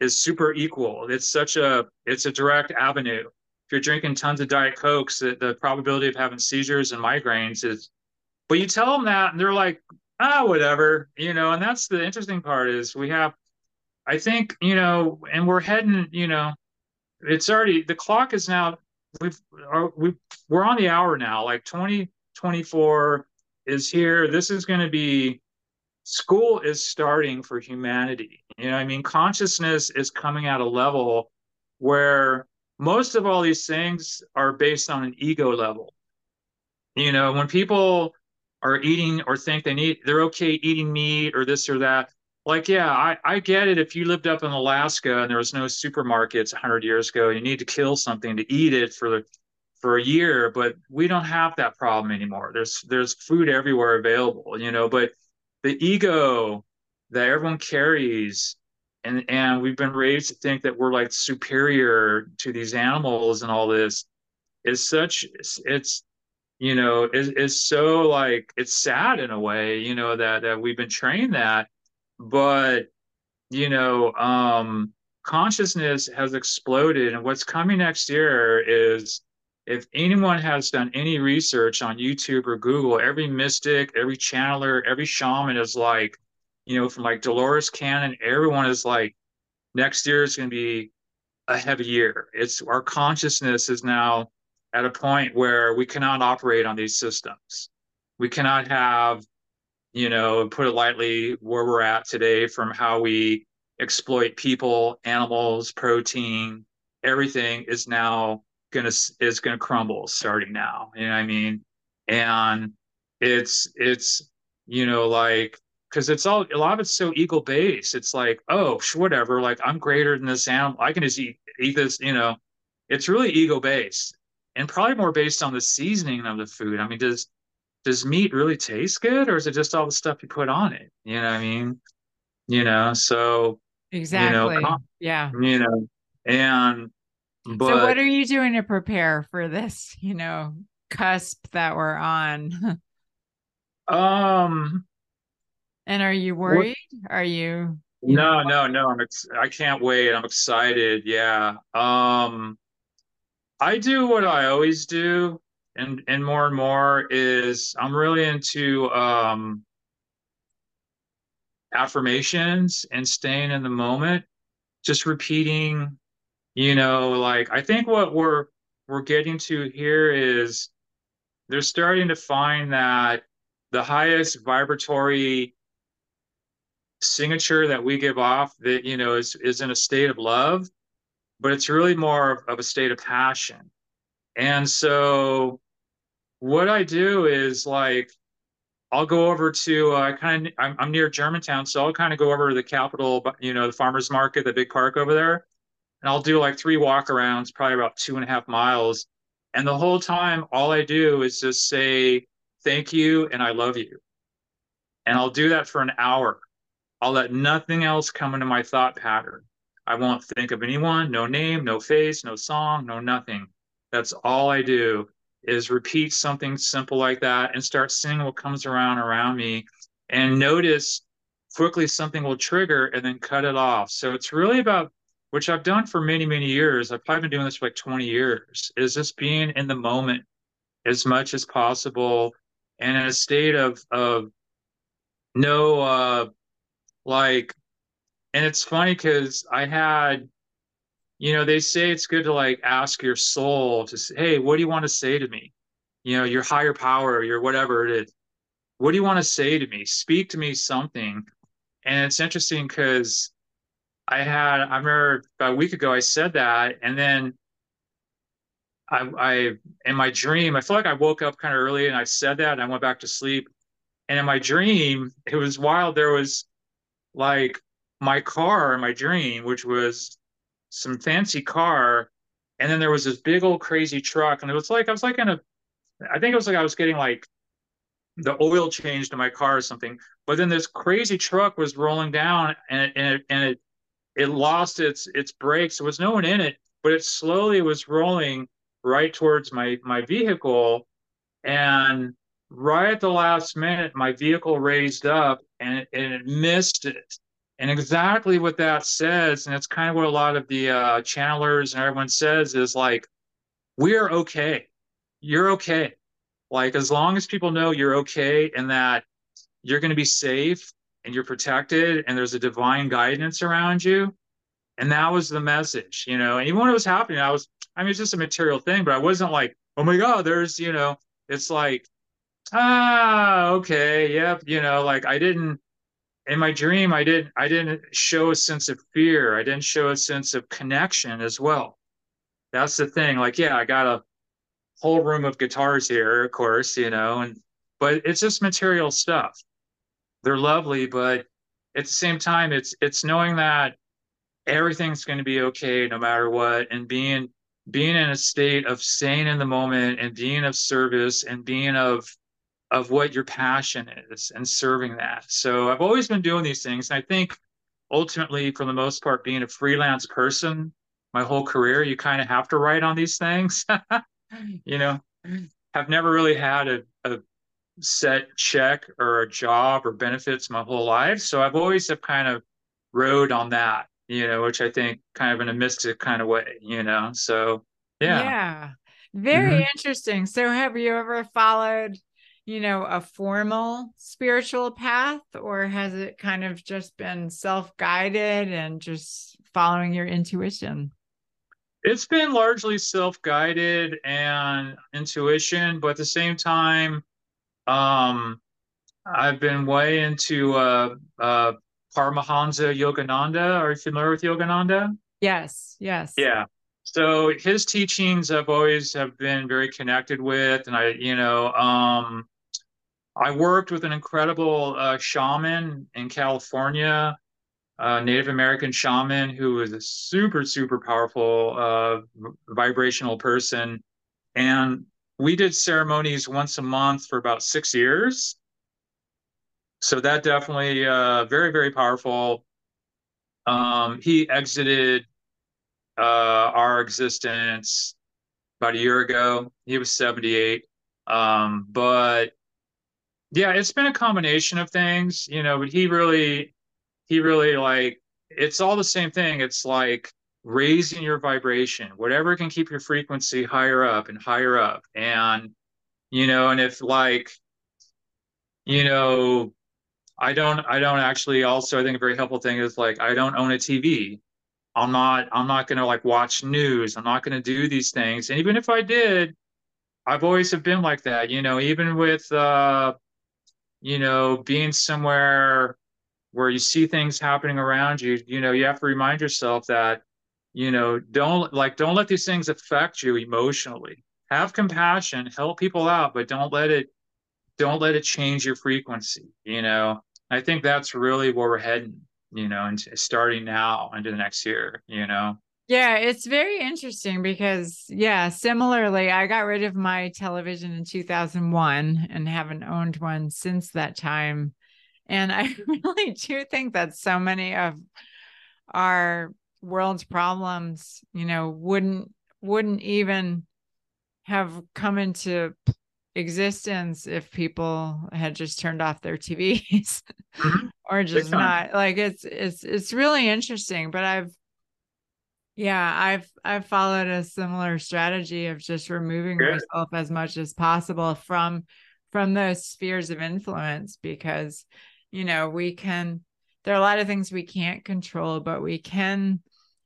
[SPEAKER 1] is super equal. It's such a it's a direct avenue. If you're drinking tons of diet cokes, the, the probability of having seizures and migraines is. But you tell them that, and they're like, ah, whatever, you know. And that's the interesting part is we have, I think, you know, and we're heading, you know, it's already the clock is now we've we we're on the hour now. Like 2024 is here. This is going to be school is starting for humanity. You know, I mean, consciousness is coming at a level where most of all these things are based on an ego level. You know, when people are eating or think they need, they're okay eating meat or this or that. Like, yeah, I, I get it. If you lived up in Alaska and there was no supermarkets 100 years ago, you need to kill something to eat it for the for a year. But we don't have that problem anymore. There's there's food everywhere available. You know, but the ego that everyone carries. And and we've been raised to think that we're like superior to these animals and all this. Is such it's, it's you know is is so like it's sad in a way you know that that we've been trained that. But you know um consciousness has exploded. And what's coming next year is if anyone has done any research on YouTube or Google, every mystic, every channeler, every shaman is like, you know, from like Dolores Cannon, everyone is like, next year is going to be a heavy year. It's our consciousness is now at a point where we cannot operate on these systems. We cannot have, you know, put it lightly, where we're at today from how we exploit people, animals, protein, everything is now gonna is gonna crumble starting now. You know what I mean? And it's it's you know like because it's all a lot of it's so ego based. It's like oh whatever, like I'm greater than this animal. I can just eat eat this. You know, it's really ego based and probably more based on the seasoning of the food. I mean, does does meat really taste good, or is it just all the stuff you put on it? You know what I mean? You know, so
[SPEAKER 2] exactly,
[SPEAKER 1] you know,
[SPEAKER 2] yeah,
[SPEAKER 1] you know, and but,
[SPEAKER 2] so what are you doing to prepare for this, you know, cusp that we're on?
[SPEAKER 1] um
[SPEAKER 2] and are you worried? What, are you,
[SPEAKER 1] you No, know, no, no. I'm ex- I can't wait. I'm excited. Yeah. Um I do what I always do and and more and more is I'm really into um affirmations and staying in the moment, just repeating you know like i think what we're we're getting to here is they're starting to find that the highest vibratory signature that we give off that you know is is in a state of love but it's really more of, of a state of passion. And so what i do is like i'll go over to i uh, kind of I'm, I'm near germantown so i'll kind of go over to the capital you know the farmers market the big park over there and I'll do like three walk arounds, probably about two and a half miles. And the whole time, all I do is just say, thank you and I love you. And I'll do that for an hour. I'll let nothing else come into my thought pattern. I won't think of anyone, no name, no face, no song, no nothing. That's all I do is repeat something simple like that and start seeing what comes around around me and notice quickly something will trigger and then cut it off. So it's really about which I've done for many, many years. I've probably been doing this for like 20 years, is just being in the moment as much as possible and in a state of of no uh like and it's funny because I had you know, they say it's good to like ask your soul to say, hey, what do you want to say to me? You know, your higher power, your whatever it is. What do you want to say to me? Speak to me something. And it's interesting because I had, I remember about a week ago, I said that, and then I, I, in my dream, I feel like I woke up kind of early and I said that and I went back to sleep. And in my dream, it was wild. There was like my car in my dream, which was some fancy car. And then there was this big old crazy truck. And it was like, I was like in a, I think it was like I was getting like the oil changed in my car or something. But then this crazy truck was rolling down and, and, it, and it it lost its its brakes. There was no one in it, but it slowly was rolling right towards my my vehicle, and right at the last minute, my vehicle raised up and, and it missed it. And exactly what that says, and it's kind of what a lot of the uh, channelers and everyone says is like, we're okay. You're okay. Like as long as people know you're okay and that you're going to be safe and you're protected and there's a divine guidance around you. And that was the message, you know. And even when it was happening, I was, I mean, it's just a material thing, but I wasn't like, oh my God, there's, you know, it's like, ah, okay, yep, you know, like I didn't, in my dream, I didn't, I didn't show a sense of fear. I didn't show a sense of connection as well. That's the thing. Like, yeah, I got a whole room of guitars here, of course, you know, and, but it's just material stuff they're lovely, but at the same time, it's it's knowing that everything's going to be okay no matter what, and being being in a state of staying in the moment and being of service and being of of what your passion is and serving that. So I've always been doing these things. And I think ultimately, for the most part, being a freelance person, my whole career, you kind of have to write on these things. you know, have never really had a, a set check or a job or benefits my whole life. So I've always have kind of rode on that, you know, which I think kind of in a mystic kind of way, you know. So yeah.
[SPEAKER 2] Yeah. Very mm-hmm. interesting. So have you ever followed, you know, a formal spiritual path or has it kind of just been self-guided and just following your intuition?
[SPEAKER 1] It's been largely self-guided and intuition, but at the same time, um, I've been way into uh, uh, Paramahansa Yogananda. Are you familiar with Yogananda?
[SPEAKER 2] Yes, yes.
[SPEAKER 1] Yeah. So his teachings I've always have been very connected with, and I, you know, um, I worked with an incredible uh, shaman in California, a Native American shaman who was a super, super powerful uh, vibrational person, and we did ceremonies once a month for about six years. So that definitely uh, very, very powerful. Um, he exited uh, our existence about a year ago. He was 78. Um, but yeah, it's been a combination of things, you know, but he really, he really like, it's all the same thing. It's like raising your vibration, whatever can keep your frequency higher up and higher up. And, you know, and if like, you know, I don't, I don't actually also, I think a very helpful thing is like, I don't own a TV. I'm not, I'm not going to like watch news. I'm not going to do these things. And even if I did, I've always have been like that, you know, even with, uh, you know, being somewhere where you see things happening around you, you know, you have to remind yourself that you know don't like don't let these things affect you emotionally. Have compassion help people out but don't let it don't let it change your frequency you know? I think that's really where we're heading you know and starting now into the next year you know?
[SPEAKER 2] Yeah it's very interesting because yeah similarly i got rid of my television in 2001 and haven't owned one since that time. And i really do think that so many of our world's problems, you know, wouldn't wouldn't even have come into existence if people had just turned off their TVs mm-hmm. or just not like it's it's it's really interesting but I've yeah I've I've followed a similar strategy of just removing Good. myself as much as possible from from those spheres of influence because you know we can there are a lot of things we can't control but we can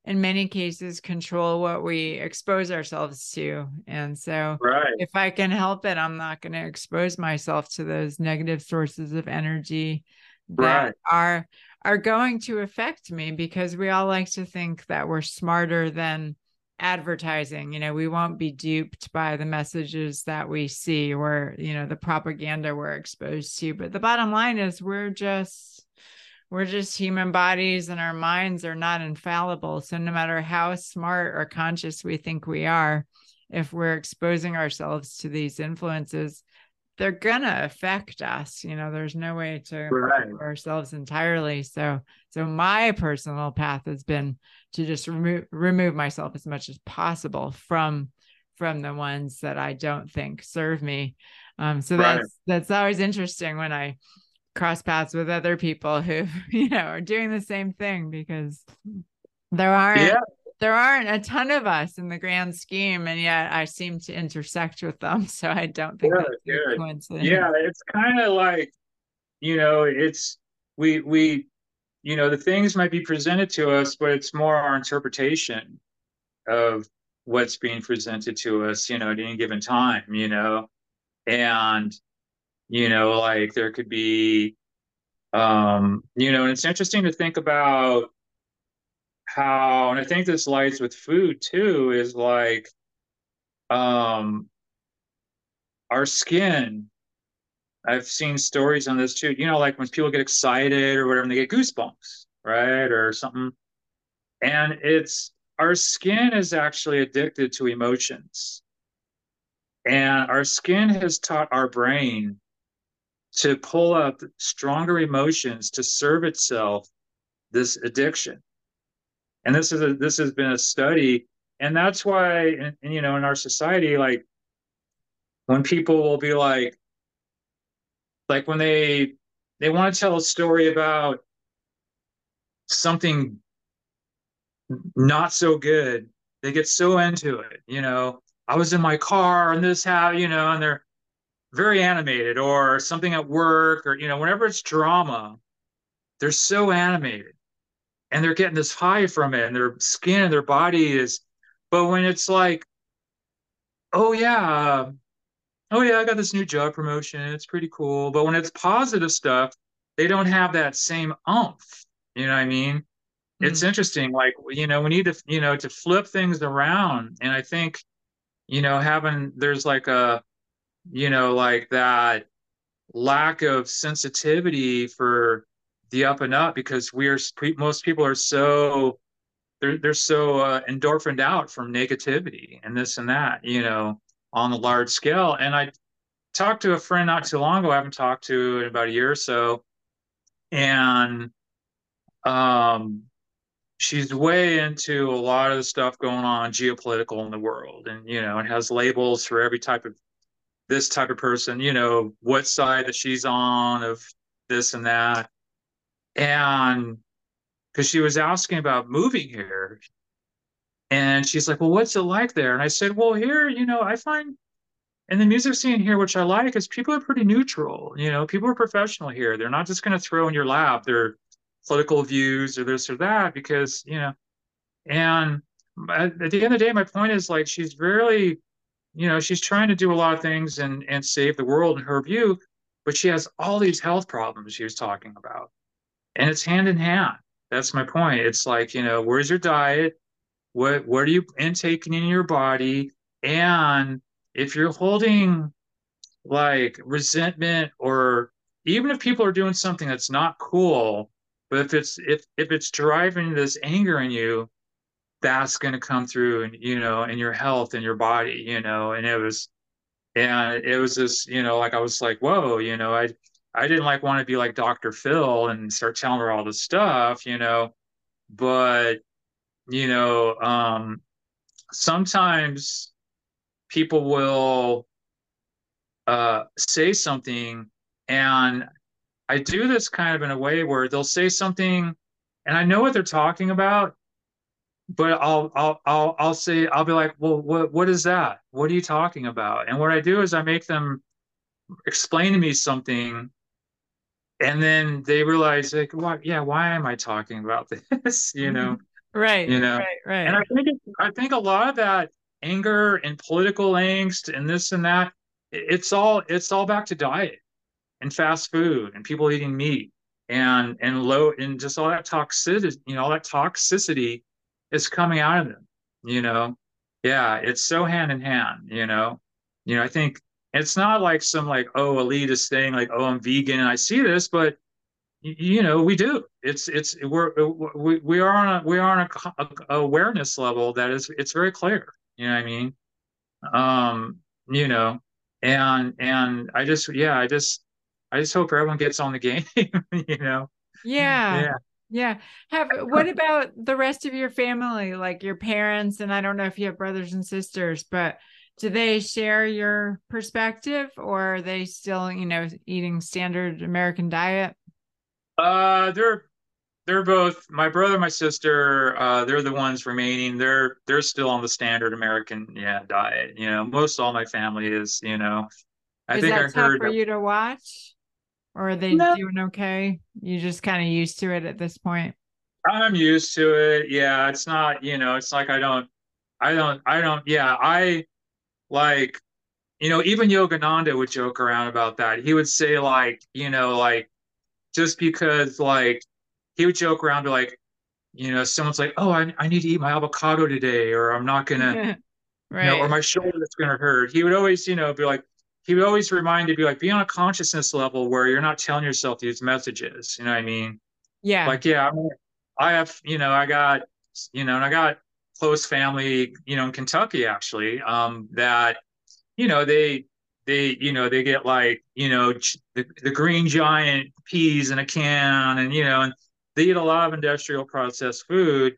[SPEAKER 2] in many cases control what we expose ourselves to and so right. if i can help it i'm not going to expose myself to those negative sources of energy that right. are are going to affect me because we all like to think that we're smarter than advertising you know we won't be duped by the messages that we see or you know the propaganda we're exposed to but the bottom line is we're just we're just human bodies and our minds are not infallible. So, no matter how smart or conscious we think we are, if we're exposing ourselves to these influences, they're gonna affect us. You know, there's no way to right. ourselves entirely. So, so my personal path has been to just remove remove myself as much as possible from from the ones that I don't think serve me. Um, so right. that's that's always interesting when I cross paths with other people who you know are doing the same thing because there aren't yeah. there aren't a ton of us in the grand scheme and yet i seem to intersect with them. So i don't think that's
[SPEAKER 1] a coincidence. Yeah it's kind of like you know it's we we you know the things might be presented to us but it's more our interpretation of what's being presented to us you know at any given time you know? And you know like there could be um you know and it's interesting to think about how and i think this lights with food too is like um our skin. I've seen stories on this too. You know like when people get excited or whatever and they get goosebumps right or something. And it's our skin is actually addicted to emotions. And our skin has taught our brain to pull up stronger emotions to serve itself this addiction. And this is a this has been a study, and that's why, and, and you know, in our society, like when people will be like, like when they they want to tell a story about something not so good, they get so into it. You know, I was in my car and this how you know, and they're very animated, or something at work, or you know, whenever it's drama, they're so animated, and they're getting this high from it, and their skin and their body is. But when it's like, oh yeah, oh yeah, I got this new job promotion, it's pretty cool. But when it's positive stuff, they don't have that same umph. You know what I mean? It's mm. interesting. Like you know, we need to you know to flip things around, and I think you know having there's like a you know like that lack of sensitivity for the up and up because we're most people are so they're they're so uh, endorphined out from negativity and this and that you know on the large scale. And i talked to a friend not too long ago i haven't talked to in about a year or so and um she's way into a lot of the stuff going on geopolitical in the world and you know it has labels for every type of this type of person you know what side that she's on of this and that. And because she was asking about moving here. And she's like well what's it like there? And i said well here you know i find in the music scene here which i like is people are pretty neutral you know people are professional here. They're not just going to throw in your lap their political views or this or that because you know and at, the end of the day my point is like she's really you know she's trying to do a lot of things and and save the world in her view but she has all these health problems she was talking about and it's hand in hand. That's my point. It's like, you know, where's your diet? What what are you intaking in your body? And if you're holding like resentment or even if people are doing something that's not cool, but if it's if if it's driving this anger in you, that's going to come through and you know in your health and your body, you know. And it was and it was just you know, like I was like, whoa, you know, I I didn't like want to be like Dr. Phil and start telling her all this stuff, you know, but you know, um, sometimes people will uh, say something, and I do this kind of in a way where they'll say something, and I know what they're talking about, but I'll I'll I'll I'll say I'll be like, well, what what is that? What are you talking about? And what I do is I make them explain to me something and then they realize like what? yeah why am i talking about this you mm-hmm. know
[SPEAKER 2] right
[SPEAKER 1] you know
[SPEAKER 2] right right
[SPEAKER 1] and i think i think a lot of that anger and political angst and this and that it's all it's all back to diet and fast food and people eating meat and and low and just all that toxicity you know all that toxicity is coming out of them you know yeah it's so hand in hand you know you know i think it's not like some like oh elitist thing like oh I'm vegan and I see this, but you know we do. It's it's we're we, we are on a we are on a, a, awareness level that is it's very clear. You know what I mean? Um, you know, and and I just yeah I just I just hope everyone gets on the game. you know?
[SPEAKER 2] Yeah. Yeah. Yeah. Have what about the rest of your family, like your parents? And I don't know if you have brothers and sisters, but do they share your perspective or are they still you know eating standard american diet
[SPEAKER 1] uh they're they're both my brother my sister uh they're the ones remaining they're they're still on the standard american yeah diet you know most all my family is you know
[SPEAKER 2] i is think that i tough heard for you to watch or are they no. doing okay? You're just kind of used to it at this point?
[SPEAKER 1] I'm used to it. Yeah it's not you know it's like i don't i don't i don't yeah i like you know even yogananda would joke around about that. He would say like you know like just because like he would joke around be like you know someone's like oh i, I need to eat my avocado today or i'm not gonna right you know, or my shoulder is gonna hurt. He would always you know be like he would always remind you be like be on a consciousness level where you're not telling yourself these messages you know what i mean
[SPEAKER 2] yeah
[SPEAKER 1] like yeah I have you know i got you know and i got close family, you know, in Kentucky actually, um, that you know they they you know they get like you know the, the green giant peas in a can, and you know, and they eat a lot of industrial processed food,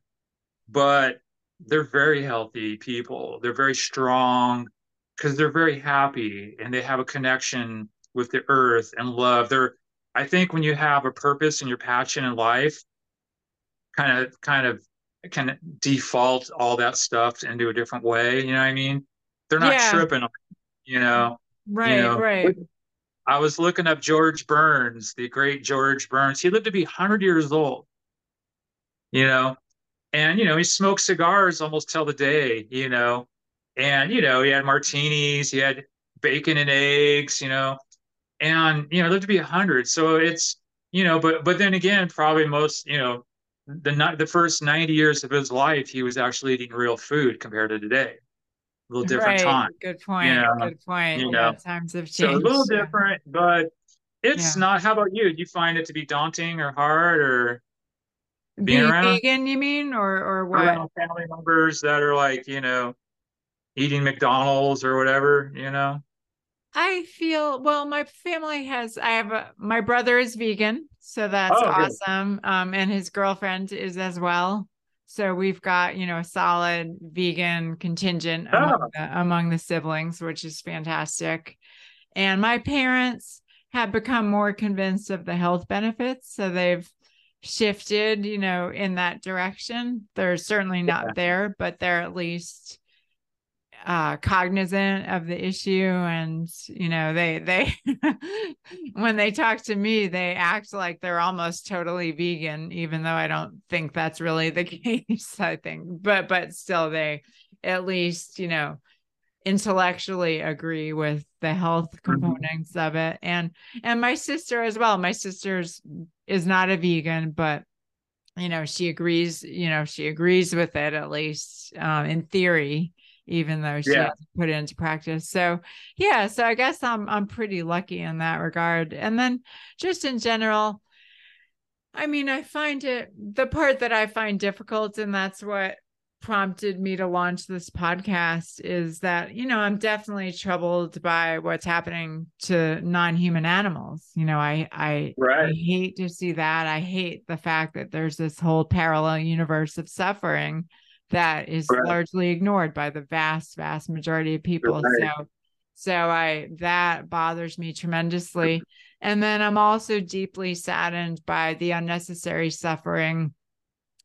[SPEAKER 1] but they're very healthy people. They're very strong because they're very happy and they have a connection with the earth and love. They're I think when you have a purpose and your passion in life, kind of kind of can default all that stuff into a different way. You know what I mean? They're not yeah. tripping, you know.
[SPEAKER 2] Right, you know? right.
[SPEAKER 1] I was looking up George Burns, the great George Burns. He lived to be 100 years old. You know, and you know he smoked cigars almost till the day. You know, and you know he had martinis, he had bacon and eggs. You know, and you know lived to be 100. So it's you know, but but then again, probably most you know the not the first 90 years of his life, he was actually eating real food compared to today. A little different right. time.
[SPEAKER 2] Good point. You know? Good point. You know, yeah, times have changed.
[SPEAKER 1] So a little different, but it's yeah. not. How about you? Do you find it to be daunting or hard or
[SPEAKER 2] being, being around vegan? You mean, or or what? Around
[SPEAKER 1] family members that are like you know eating McDonald's or whatever. You know.
[SPEAKER 2] I feel well. My family has. I have a. My brother is vegan, so that's oh, awesome. Um, and his girlfriend is as well. So we've got you know a solid vegan contingent oh. among, the, among the siblings, which is fantastic. And my parents have become more convinced of the health benefits, so they've shifted, you know, in that direction. They're certainly not yeah. there, but they're at least uh cognizant of the issue and you know they they when they talk to me they act like they're almost totally vegan even though i don't think that's really the case i think but but still they at least you know intellectually agree with the health mm-hmm. components mm-hmm. of it and and my sister as well my sister's is not a vegan but you know she agrees you know she agrees with it at least um, in theory even though she yeah. hasn't put it into practice. So yeah, so I guess I'm I'm pretty lucky in that regard. And then just in general, I mean, I find it the part that I find difficult, and that's what prompted me to launch this podcast is that you know i'm definitely troubled by what's happening to non-human animals you know i i, right. I hate to see that i hate the fact that there's this whole parallel universe of suffering that is right. largely ignored by the vast vast majority of people right. so so i that bothers me tremendously and then i'm also deeply saddened by the unnecessary suffering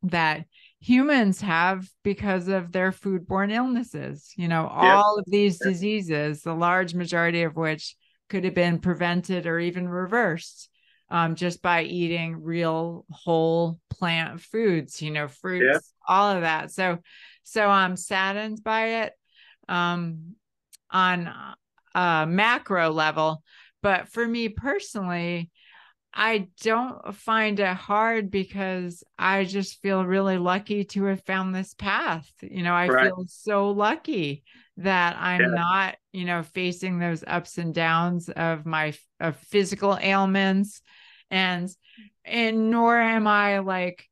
[SPEAKER 2] that humans have because of their foodborne illnesses you know all of these diseases the large majority of which could have been prevented or even reversed um, just by eating real whole plant foods, you know, fruits, yeah. All of that. So, so I'm saddened by it um, on a macro level. But for me personally, I don't find it hard because I just feel really lucky to have found this path. You know, I right. feel so lucky that I'm yeah. not, you know, facing those ups and downs of my of physical ailments and and nor am I like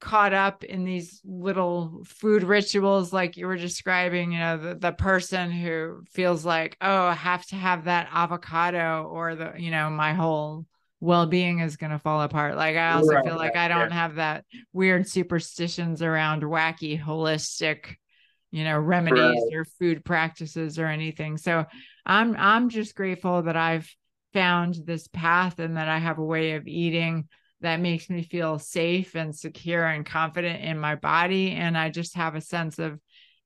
[SPEAKER 2] caught up in these little food rituals like you were describing you know the, the person who feels like oh i have to have that avocado or the you know my whole well-being is going to fall apart like i also right. feel like i don't yeah. have that weird superstitions around wacky holistic you know remedies right. or food practices or anything so i'm i'm just grateful that i've found this path and that i have a way of eating that makes me feel safe and secure and confident in my body and i just have a sense of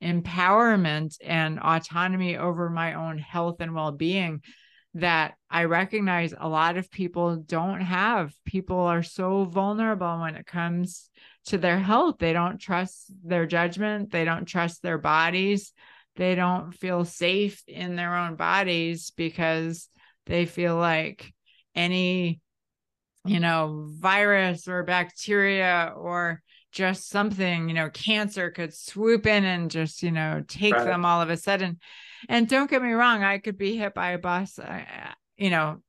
[SPEAKER 2] empowerment and autonomy over my own health and well-being that I recognize a lot of people don't have. People are so vulnerable when it comes to their health. They don't trust their judgment, they don't trust their bodies, they don't feel safe in their own bodies because they feel like any you know virus or bacteria or just something you know cancer could swoop in and just you know take right. them all of a sudden. And don't get me wrong i could be hit by a bus uh, you know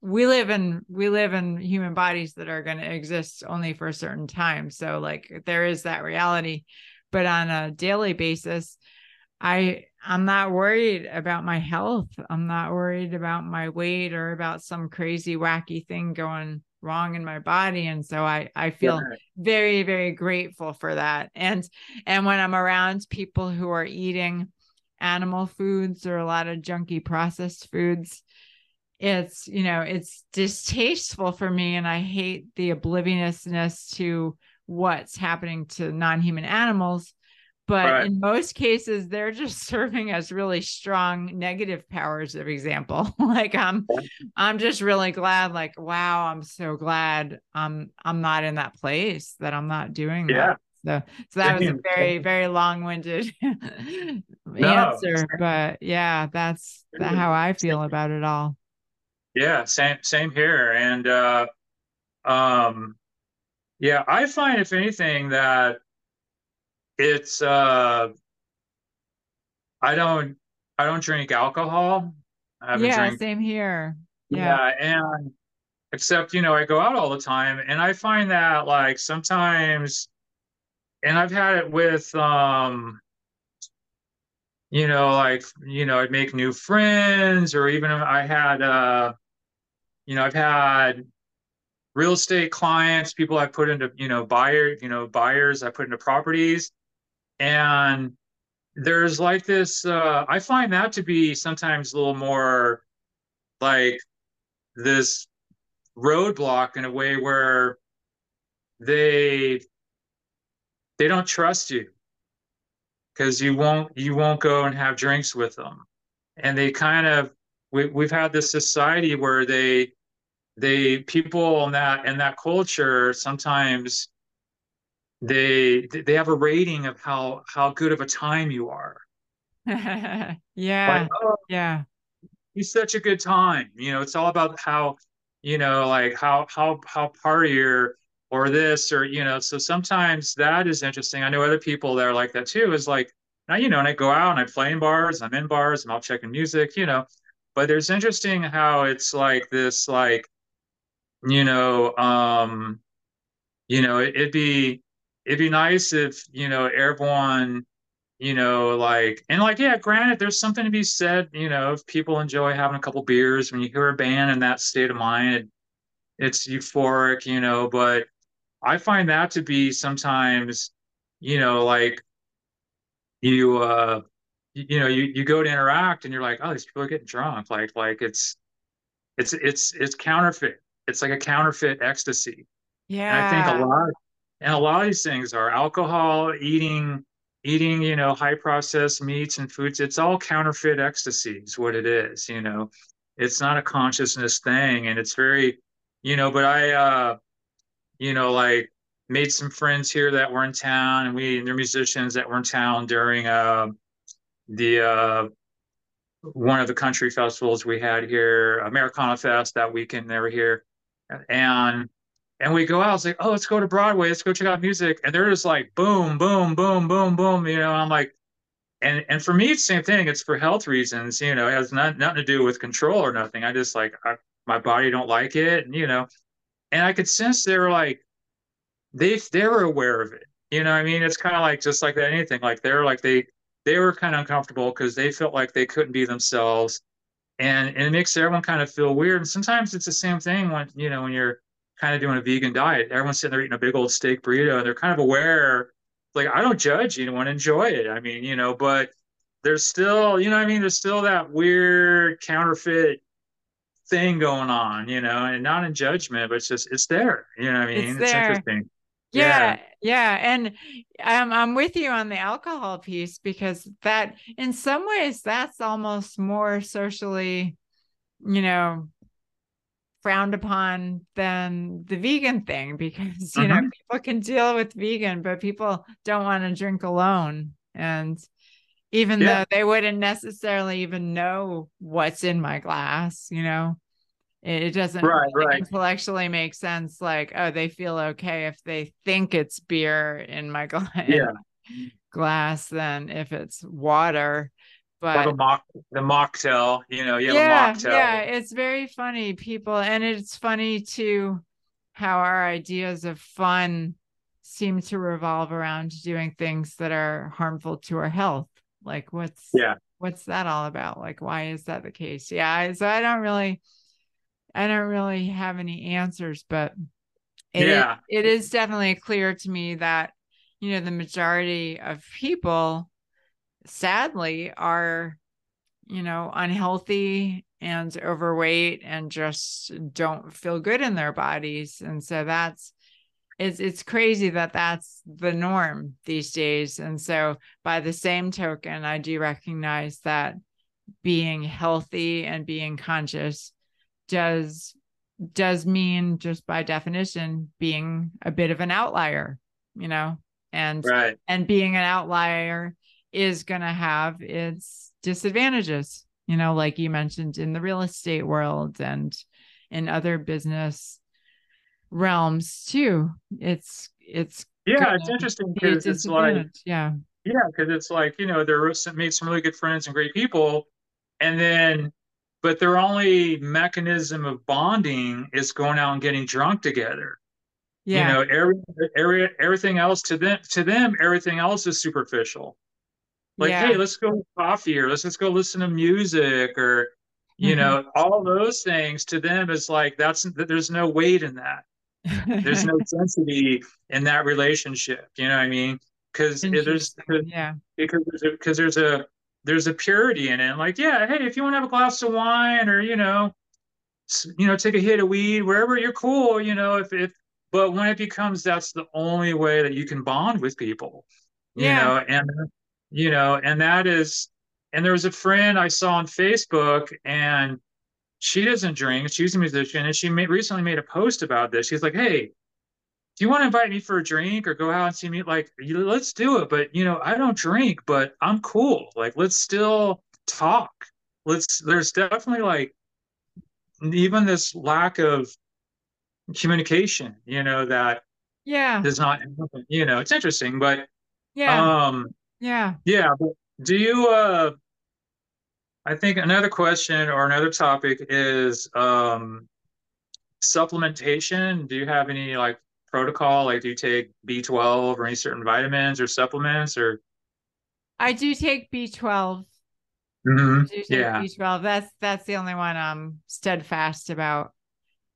[SPEAKER 2] we live in we live in human bodies that are going to exist only for a certain time. So like there is that reality. But on a daily basis i i'm not worried about my health. I'm not worried about my weight or about some crazy wacky thing going wrong in my body. And so i i feel yeah. very very grateful for that. And and when i'm around people who are eating animal foods or a lot of junky processed foods it's you know it's distasteful for me. And i hate the obliviousness to what's happening to non-human animals but right. in most cases they're just serving as really strong negative powers of example. Like i'm i'm just really glad like wow i'm so glad i'm i'm not in that place that i'm not doing yeah. that so so that was a very very long-winded no. answer but yeah that's how i feel about it all.
[SPEAKER 1] Yeah same same here. And uh um yeah i find if anything that it's uh I don't I don't drink alcohol.
[SPEAKER 2] I yeah, drink, same here.
[SPEAKER 1] Yeah. yeah, and except you know I go out all the time, and I find that like sometimes, and I've had it with um, you know, like you know, I'd make new friends, or even I had uh, you know, I've had real estate clients, people I put into you know buyer, you know, buyers I put into properties, and there's like this uh, i find that to be sometimes a little more like this roadblock in a way where they they don't trust you because you won't you won't go and have drinks with them. And they kind of we, we've had this society where they they people in that in that culture sometimes they they have a rating of how how good of a time you are.
[SPEAKER 2] Yeah. Like, oh, yeah.
[SPEAKER 1] you such a good time. You know it's all about how you know like how how how partier or this or you know so sometimes that is interesting. I know other people that are like that too is like now you know and i go out and i play in bars i'm in bars i'm out checking music you know but there's interesting how it's like this like you know um you know it, it'd be it'd be nice if you know everyone you know like and like yeah granted there's something to be said you know if people enjoy having a couple beers when you hear a band in that state of mind it, it's euphoric you know but i find that to be sometimes you know like you uh you know you you go to interact and you're like oh these people are getting drunk. Like like it's it's it's it's counterfeit. It's like a counterfeit ecstasy.
[SPEAKER 2] Yeah
[SPEAKER 1] and i think a lot and a lot of these things are alcohol, eating, eating, you know, high processed meats and foods. It's all counterfeit ecstasy is what it is, you know. It's not a consciousness thing. And it's very, you know, but I uh, you know, like made some friends here that were in town and we and they're musicians that were in town during uh the uh one of the country festivals we had here, Americana Fest that weekend they were here. And and we go out, it's like, oh, let's go to Broadway, let's go check out music. And they're just like boom, boom, boom, boom, boom. You know, I'm like, and and for me, it's the same thing. It's for health reasons, you know, it has not, nothing to do with control or nothing. I just like I, my body don't like it, and you know, and I could sense they were like, they they were aware of it. You know, I mean, it's kind of like just like that anything. Like they're like they they were kind of uncomfortable because they felt like they couldn't be themselves, and and it makes everyone kind of feel weird. And sometimes it's the same thing when you know when you're kind of doing a vegan diet. Everyone's sitting there eating a big old steak burrito and they're kind of aware, like, I don't judge anyone, enjoy it. I mean, you know, but there's still, you know I mean? There's still that weird counterfeit thing going on, you know, and not in judgment, but it's just, it's there. You know I mean?
[SPEAKER 2] It's, it's interesting. Yeah, yeah, and I'm I'm with you on the alcohol piece because that in some ways that's almost more socially, you know, frowned upon than the vegan thing because you know mm-hmm. people can deal with vegan but people don't want to drink alone and even yeah. though they wouldn't necessarily even know what's in my glass you know it, it doesn't
[SPEAKER 1] right, really right.
[SPEAKER 2] intellectually make sense like oh they feel okay if they think it's beer in my glass
[SPEAKER 1] yeah.
[SPEAKER 2] glass than if it's water
[SPEAKER 1] but the mock the mocktail, you know, you
[SPEAKER 2] yeah, Yeah, it's very funny, people, and it's funny too how our ideas of fun seem to revolve around doing things that are harmful to our health. Like what's
[SPEAKER 1] yeah,
[SPEAKER 2] what's that all about? Like why is that the case? Yeah, so I don't really I don't really have any answers, but it
[SPEAKER 1] yeah,
[SPEAKER 2] is, it is definitely clear to me that you know the majority of people, sadly, are you know unhealthy and overweight and just don't feel good in their bodies, and so that's it's it's crazy that that's the norm these days. And so, by the same token, I do recognize that being healthy and being conscious does does mean just by definition being a bit of an outlier you know and
[SPEAKER 1] right.
[SPEAKER 2] and being an outlier is going to have its disadvantages you know like you mentioned in the real estate world and in other business realms too it's it's
[SPEAKER 1] yeah it's interesting because it's like
[SPEAKER 2] yeah
[SPEAKER 1] yeah because it's like you know they're made some really good friends and great people and then but their only mechanism of bonding is going out and getting drunk together. Yeah. You know, every, every everything else to them to them everything else is superficial. Like, yeah. hey, let's go coffee or let's just go listen to music or you mm-hmm. know, all those things to them is like that's there's no weight in that. there's no density in that relationship. You know what I mean? Because there's
[SPEAKER 2] yeah
[SPEAKER 1] because there's a, because there's a there's a purity in it. Like, yeah, hey, if you want to have a glass of wine or you know, you know, take a hit of weed wherever you're cool, you know, if if but when it becomes that's the only way that you can bond with people, you yeah. know, and you know, and that is and there was a friend I saw on Facebook and she doesn't drink. She's a musician, and she made, recently made a post about this. She's like, "Hey, do you want to invite me for a drink or go out and see me? Like, let's do it. But you know, I don't drink, but I'm cool. Like, let's still talk. Let's. There's definitely like even this lack of communication. You know that.
[SPEAKER 2] Yeah.
[SPEAKER 1] Does not. You know, it's interesting, but.
[SPEAKER 2] Yeah.
[SPEAKER 1] Um.
[SPEAKER 2] Yeah.
[SPEAKER 1] Yeah. But do you? Uh. I think another question or another topic is um supplementation. Do you have any like protocol? Like, do you take B12 or any certain vitamins or supplements or?
[SPEAKER 2] I do take
[SPEAKER 1] B12. Mm-hmm.
[SPEAKER 2] do take yeah. B12. That's that's the only one I'm steadfast about.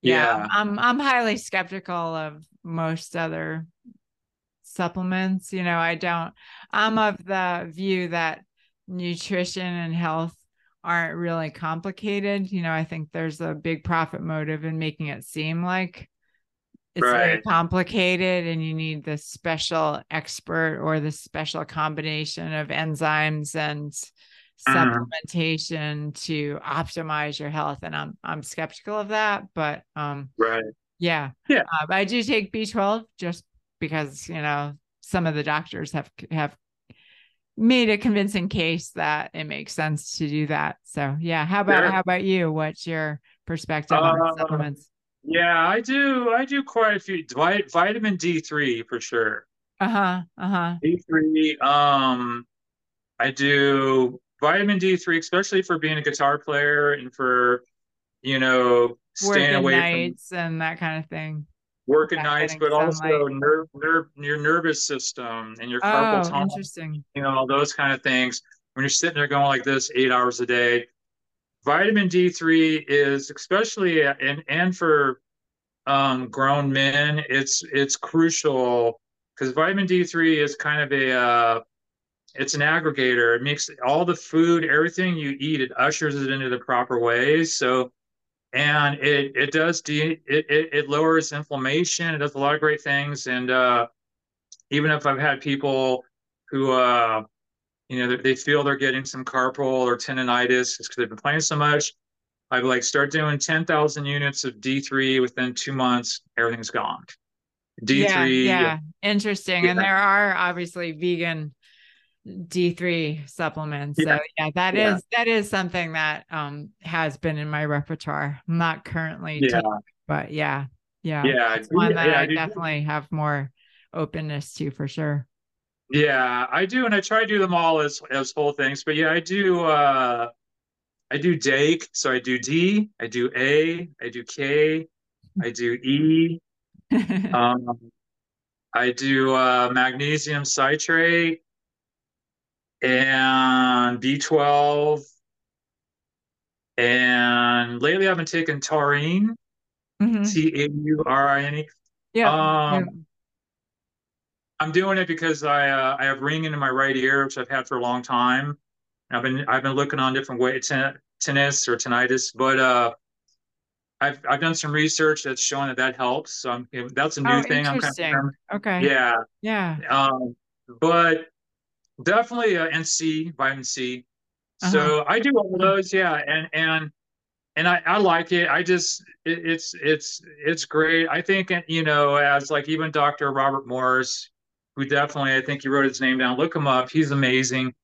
[SPEAKER 1] Yeah, yeah.
[SPEAKER 2] I'm I'm highly skeptical of most other supplements. You know, I don't. I'm of the view that nutrition and health aren't really complicated. You know, I think there's a big profit motive in making it seem like it's right. very complicated and you need the special expert or the special combination of enzymes and uh-huh. supplementation to optimize your health and i'm i'm skeptical of that but um
[SPEAKER 1] right
[SPEAKER 2] yeah
[SPEAKER 1] yeah
[SPEAKER 2] uh, i do take b12 just because you know some of the doctors have have made a convincing case that it makes sense to do that so yeah how about how about you what's your perspective uh, on supplements
[SPEAKER 1] yeah, I do. I do quite a few. Vitamin D three for sure.
[SPEAKER 2] Uh huh. Uh huh.
[SPEAKER 1] D three. Um, I do vitamin D three, especially for being a guitar player and for, you know, staying
[SPEAKER 2] Working
[SPEAKER 1] away
[SPEAKER 2] nights from and that kind of thing.
[SPEAKER 1] Working nights, but also nerve, nerve, your nervous system and your carpal
[SPEAKER 2] oh, tunnel. Interesting.
[SPEAKER 1] You know, all those kind of things. When you're sitting there going like this eight hours a day, vitamin D3 is especially and and for um, grown men, it's it's crucial because vitamin D3 is kind of a uh, it's an aggregator. It makes all the food, everything you eat, it ushers it into the proper ways. So, and it it does de- it, it it lowers inflammation. It does a lot of great things. And uh, even if I've had people who uh, you know, they feel they're getting some carpal or tendonitis because they've been playing so much. I like start doing 10,000 units of D3 within two months, everything's gone.
[SPEAKER 2] D3. Yeah, yeah. interesting. Yeah. And there are obviously vegan D3 supplements. Yeah. So yeah, that yeah. is that is something that um has been in my repertoire. I'm not currently
[SPEAKER 1] yeah.
[SPEAKER 2] Taking, but yeah. Yeah.
[SPEAKER 1] Yeah.
[SPEAKER 2] It's one that I, I definitely have more openness to for sure.
[SPEAKER 1] Yeah, I do, and I try to do them all as as whole things. But yeah, I do. uh I do DAKE, so I do D, I do A, I do K, I do E. um, I do uh, magnesium citrate and B12. And lately I've been taking taurine,
[SPEAKER 2] Mhm.
[SPEAKER 1] T A U R I N E.
[SPEAKER 2] Yeah.
[SPEAKER 1] Um,
[SPEAKER 2] yeah.
[SPEAKER 1] I'm doing it because I uh, I have ringing in my right ear, which I've had for a long time. I've been I've been looking on different ways, ten, tinnitus or tinnitus, but uh, I've I've done some research that's showing that that helps. So I'm, that's a new
[SPEAKER 2] Oh,
[SPEAKER 1] thing. I'm kind of
[SPEAKER 2] Okay.
[SPEAKER 1] yeah.
[SPEAKER 2] Yeah.
[SPEAKER 1] Um, but definitely uh, and C, vitamin C.
[SPEAKER 2] Uh-huh.
[SPEAKER 1] So I do all those, yeah, and and and I, I like it. I just it, it's it's it's great. I think you know as like even Dr. Robert Morse, who definitely I think he wrote his name down. Look him up. He's amazing.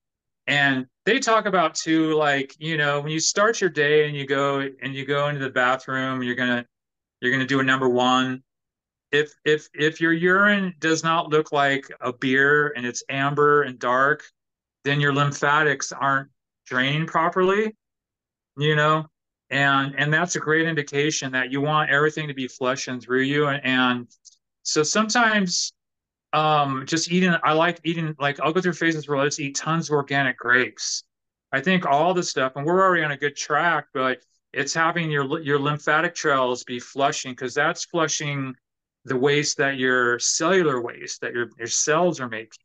[SPEAKER 1] And they talk about too, like you know when you start your day and you go and you go into the bathroom, you're gonna you're gonna do a number one. If if if your urine does not look like a beer and it's amber and dark, then your lymphatics aren't draining properly. You know, and and that's a great indication that you want everything to be flushing through you and, and so sometimes um just eating i like eating like i'll go through phases where i just eat tons of organic grapes i think all the stuff and we're already on a good track but it's having your your lymphatic trails be flushing because that's flushing the waste that your cellular waste that your your cells are making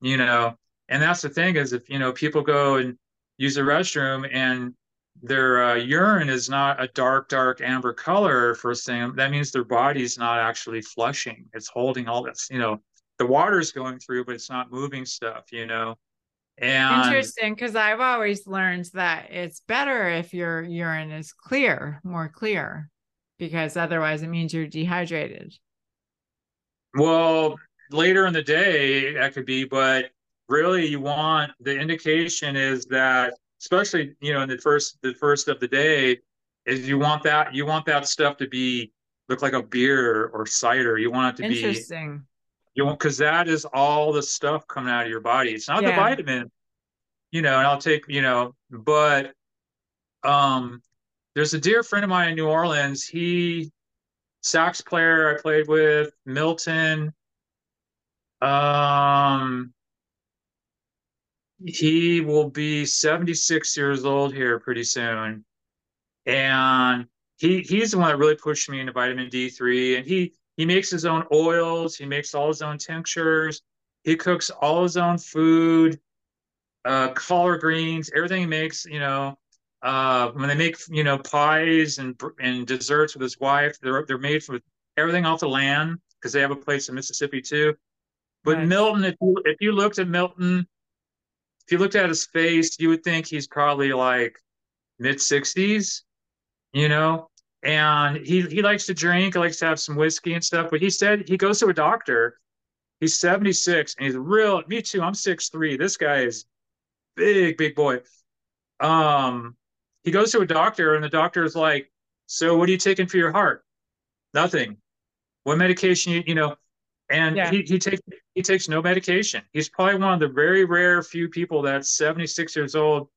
[SPEAKER 1] you know and that's the thing is if you know people go and use the restroom and their uh, urine is not a dark, dark amber color, first thing, that means their body's not actually flushing. It's holding all this, you know, the water's going through, but it's not moving stuff, you know. And
[SPEAKER 2] Interesting, because I've always learned that it's better if your urine is clear, more clear, because otherwise it means you're dehydrated.
[SPEAKER 1] Well, later in the day that could be, but really you want the indication is that especially you know in the first the first of the day is you want that you want that stuff to be look like a beer or cider you want it to
[SPEAKER 2] Interesting.
[SPEAKER 1] be
[SPEAKER 2] Interesting.
[SPEAKER 1] you want because that is all the stuff coming out of your body it's not
[SPEAKER 2] Yeah.
[SPEAKER 1] the vitamin you know and i'll take you know but um there's a dear friend of mine in new orleans he sax player i played with milton um he will be 76 years old here pretty soon. And he he's the one that really pushed me into vitamin D3. And he he makes his own oils, he makes all his own tinctures, he cooks all his own food, uh, collard greens, everything he makes, you know. Uh, when they make you know pies and and desserts with his wife, they're they're made with everything off the land because they have a place in Mississippi too. But
[SPEAKER 2] Nice.
[SPEAKER 1] Milton, if you if you looked at Milton if you looked at his face, you would think he's probably like mid 60s, you know? And he he likes to drink, he likes to have some whiskey and stuff, but he said he goes to a doctor. He's 76 and he's real, me too, I'm six three. This guy is big, big boy. Um, he goes to a doctor and the doctor is like, So what are you taking for your heart? Nothing. What medication you, you know, and
[SPEAKER 2] Yeah.
[SPEAKER 1] he, he takes he takes no medication. He's probably one of the very rare few people that's 76 years old,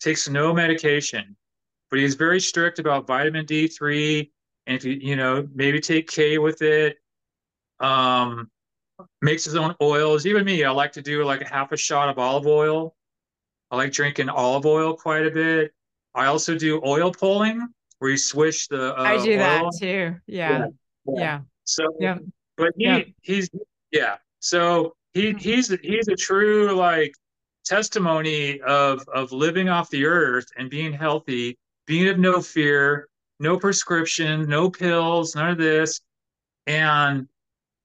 [SPEAKER 1] takes no medication, but he's very strict about vitamin D3. And if you you know maybe take K with it, um, makes his own oils. Even me, I like to do like a half a shot of olive oil. I like drinking olive oil quite a bit. I also do oil pulling, where you swish the uh,
[SPEAKER 2] I do that too. Yeah. Yeah.
[SPEAKER 1] So
[SPEAKER 2] Yeah.
[SPEAKER 1] but he
[SPEAKER 2] Yeah.
[SPEAKER 1] he's yeah. So he
[SPEAKER 2] Mhm.
[SPEAKER 1] he's he's a true like testimony of of living off the earth and being healthy, being of no fear, no prescription, no pills, none of this. And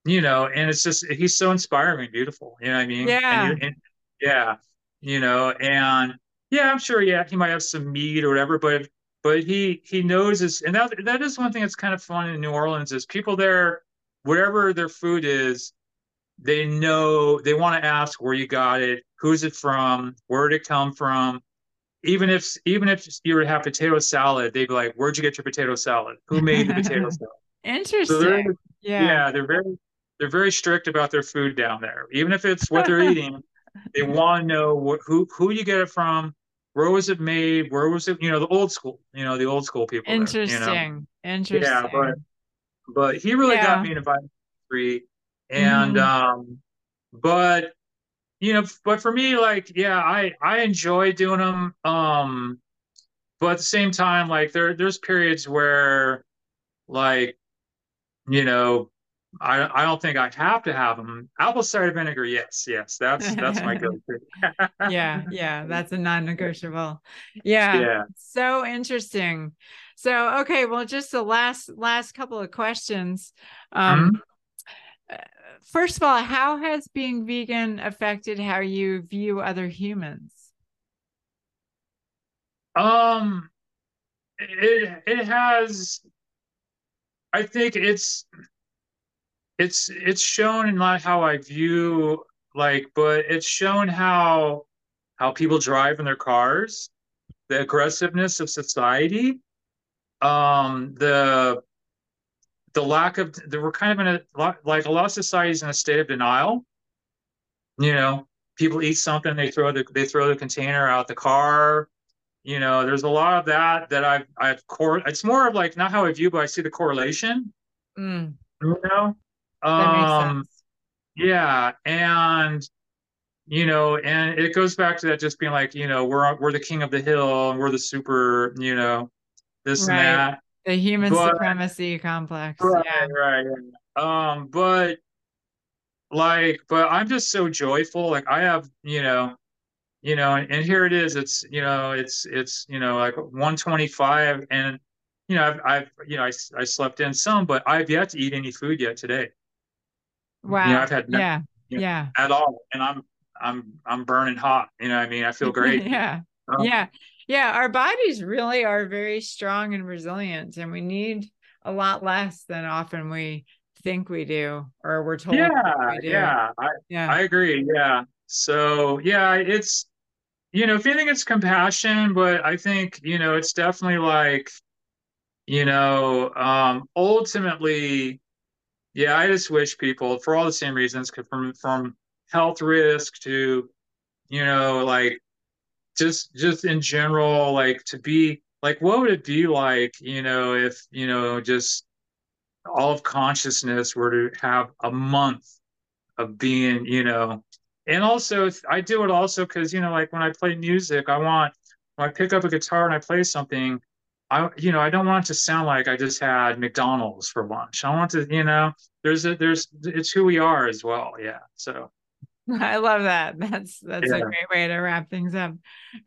[SPEAKER 1] you know, and it's just he's so inspiring, beautiful. You know what I mean?
[SPEAKER 2] Yeah.
[SPEAKER 1] And, and yeah, you know, and yeah, I'm sure. Yeah, he might have some meat or whatever, but but he he knows his, and that that is one thing that's kind of fun in New Orleans is people there, whatever their food is, they know they want to ask where you got it, who's it from, where did it come from. Even if even if you were to have potato salad, they'd be like, "Where'd you get your potato salad? Who made the potato salad?" So they're
[SPEAKER 2] Interesting. Yeah.
[SPEAKER 1] yeah, they're very they're very strict about their food down there. Even if it's what they're eating, they want to know what who who you get it from, where was it made, where was it, you know, the old school, you know, the old school people. there,
[SPEAKER 2] Interesting.
[SPEAKER 1] you know?
[SPEAKER 2] Interesting.
[SPEAKER 1] Yeah, but but he really
[SPEAKER 2] Yeah.
[SPEAKER 1] got me into vitamin three. And
[SPEAKER 2] Mhm.
[SPEAKER 1] um but you know, but for me, like, yeah, I I enjoy doing them. Um but at the same time, like there there's periods where like you know I I don't think I have to have them. Apple cider vinegar, yes, yes, that's that's my go-to.
[SPEAKER 2] yeah, yeah, that's a non-negotiable. Yeah,
[SPEAKER 1] yeah,
[SPEAKER 2] so interesting. So okay, well, just the last last couple of questions. Um, mm-hmm. First of all, how has being vegan affected how you view other humans?
[SPEAKER 1] Um, it it has. I think it's it's it's shown in like how I view like, but it's shown how how people drive in their cars, the aggressiveness of society, um, the the lack of there were kind of in a like a lot of societies in a state of denial. You know, people eat something, they throw the they throw the container out the car. You know, there's a lot of that that I've I've core. It's more of like not how I view, but I see the correlation. Mm. You know, um, yeah, and you know, and it goes back to that just being like, you know, we're we're the king of the hill and we're the super, you know, this right. and that.
[SPEAKER 2] The human but, supremacy complex.
[SPEAKER 1] Right,
[SPEAKER 2] yeah.
[SPEAKER 1] right. Um, but like, but I'm just so joyful. Like I have, you know, you know, and, and here it is. It's, you know, it's, it's, you know, like 125 and, you know, I've, I've, you know, I, I slept in some, but I've yet to eat any food yet today.
[SPEAKER 2] Wow.
[SPEAKER 1] You know, I've had
[SPEAKER 2] no, yeah,
[SPEAKER 1] you know,
[SPEAKER 2] yeah,
[SPEAKER 1] at all, and I'm I'm I'm burning hot. You know, I mean, I feel great.
[SPEAKER 2] yeah, um, yeah, yeah. Our bodies really are very strong and resilient, and we need a lot less than often we think we do, or we're told.
[SPEAKER 1] Yeah, we yeah, I, yeah. I agree. Yeah. So yeah, it's you know, think it's compassion, but I think you know, it's definitely like you know, um, ultimately yeah, I just wish people, for all the same reasons, from from health risk to, you know, like just just in general, like to be like, what would it be like, you know, if you know, just all of consciousness were to have a month of being, you know, and also I do it also because you know, like when I play music, I want when I pick up a guitar and I play something, I you know I don't want it to sound like I just had McDonald's for lunch. I want to you know there's a there's it's who we are as well. Yeah. So
[SPEAKER 2] I love that. That's that's yeah. a great way to wrap things up.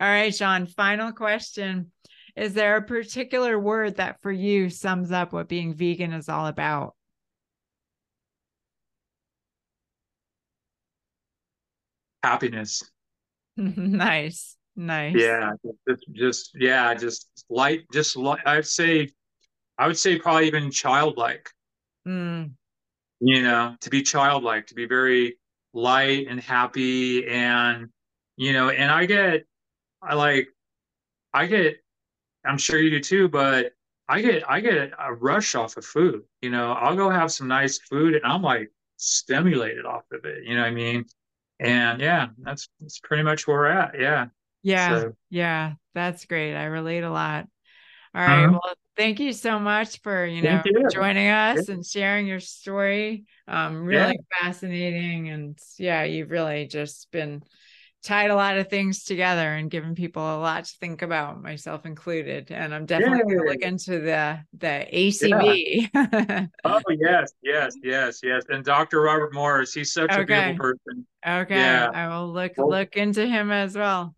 [SPEAKER 2] All right, Shan. Final question: Is there a particular word that for you sums up what being vegan is all about?
[SPEAKER 1] Happiness.
[SPEAKER 2] nice. Nice.
[SPEAKER 1] Yeah, just, just yeah, just light, just light. I'd say, I would say probably even childlike. Mm. You know, to be childlike, to be very light and happy, and you know, and I get, I like, I get, I'm sure you do too, but I get, I get a rush off of food. You know, I'll go have some nice food, and I'm like stimulated off of it. You know what I mean? And yeah, that's that's pretty much where we're at. Yeah.
[SPEAKER 2] Yeah. So. Yeah. That's great. I relate a lot. All right. uh-huh. Well, thank you so much for, you know, you. joining us and sharing your story. Um, really yeah. fascinating. And yeah, you've really just been tied a lot of things together and given people a lot to think about, myself included. And I'm definitely yeah. going to look into the the ACV.
[SPEAKER 1] Yeah. oh yes, yes, yes, yes. And Dr. Robert Morris, he's such okay. a beautiful person.
[SPEAKER 2] Okay, yeah. I will look look into him as well.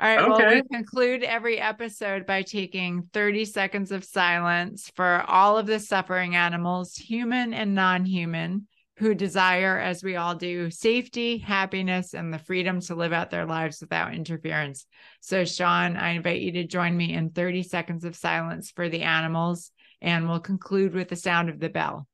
[SPEAKER 2] All right. Okay. Well, we conclude every episode by taking 30 seconds of silence for all of the suffering animals, human and non human, who desire, as we all do, safety, happiness, and the freedom to live out their lives without interference. So, Shan, I invite you to join me in 30 seconds of silence for the animals, and we'll conclude with the sound of the bell.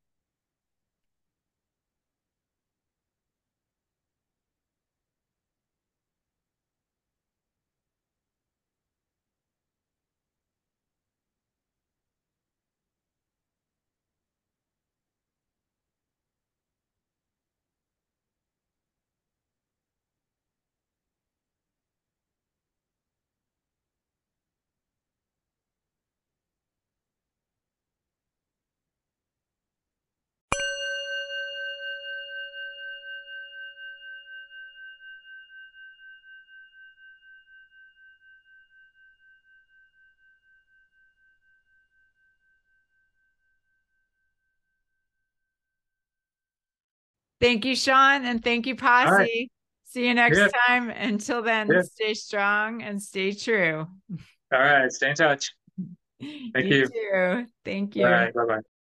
[SPEAKER 2] Thank you, Shan, and thank you, Posse. Right. See you next
[SPEAKER 1] yeah.
[SPEAKER 2] time. Until then, yeah. stay strong and stay true.
[SPEAKER 1] All right. Stay in touch. Thank you.
[SPEAKER 2] you. Thank you.
[SPEAKER 1] All right. Bye bye.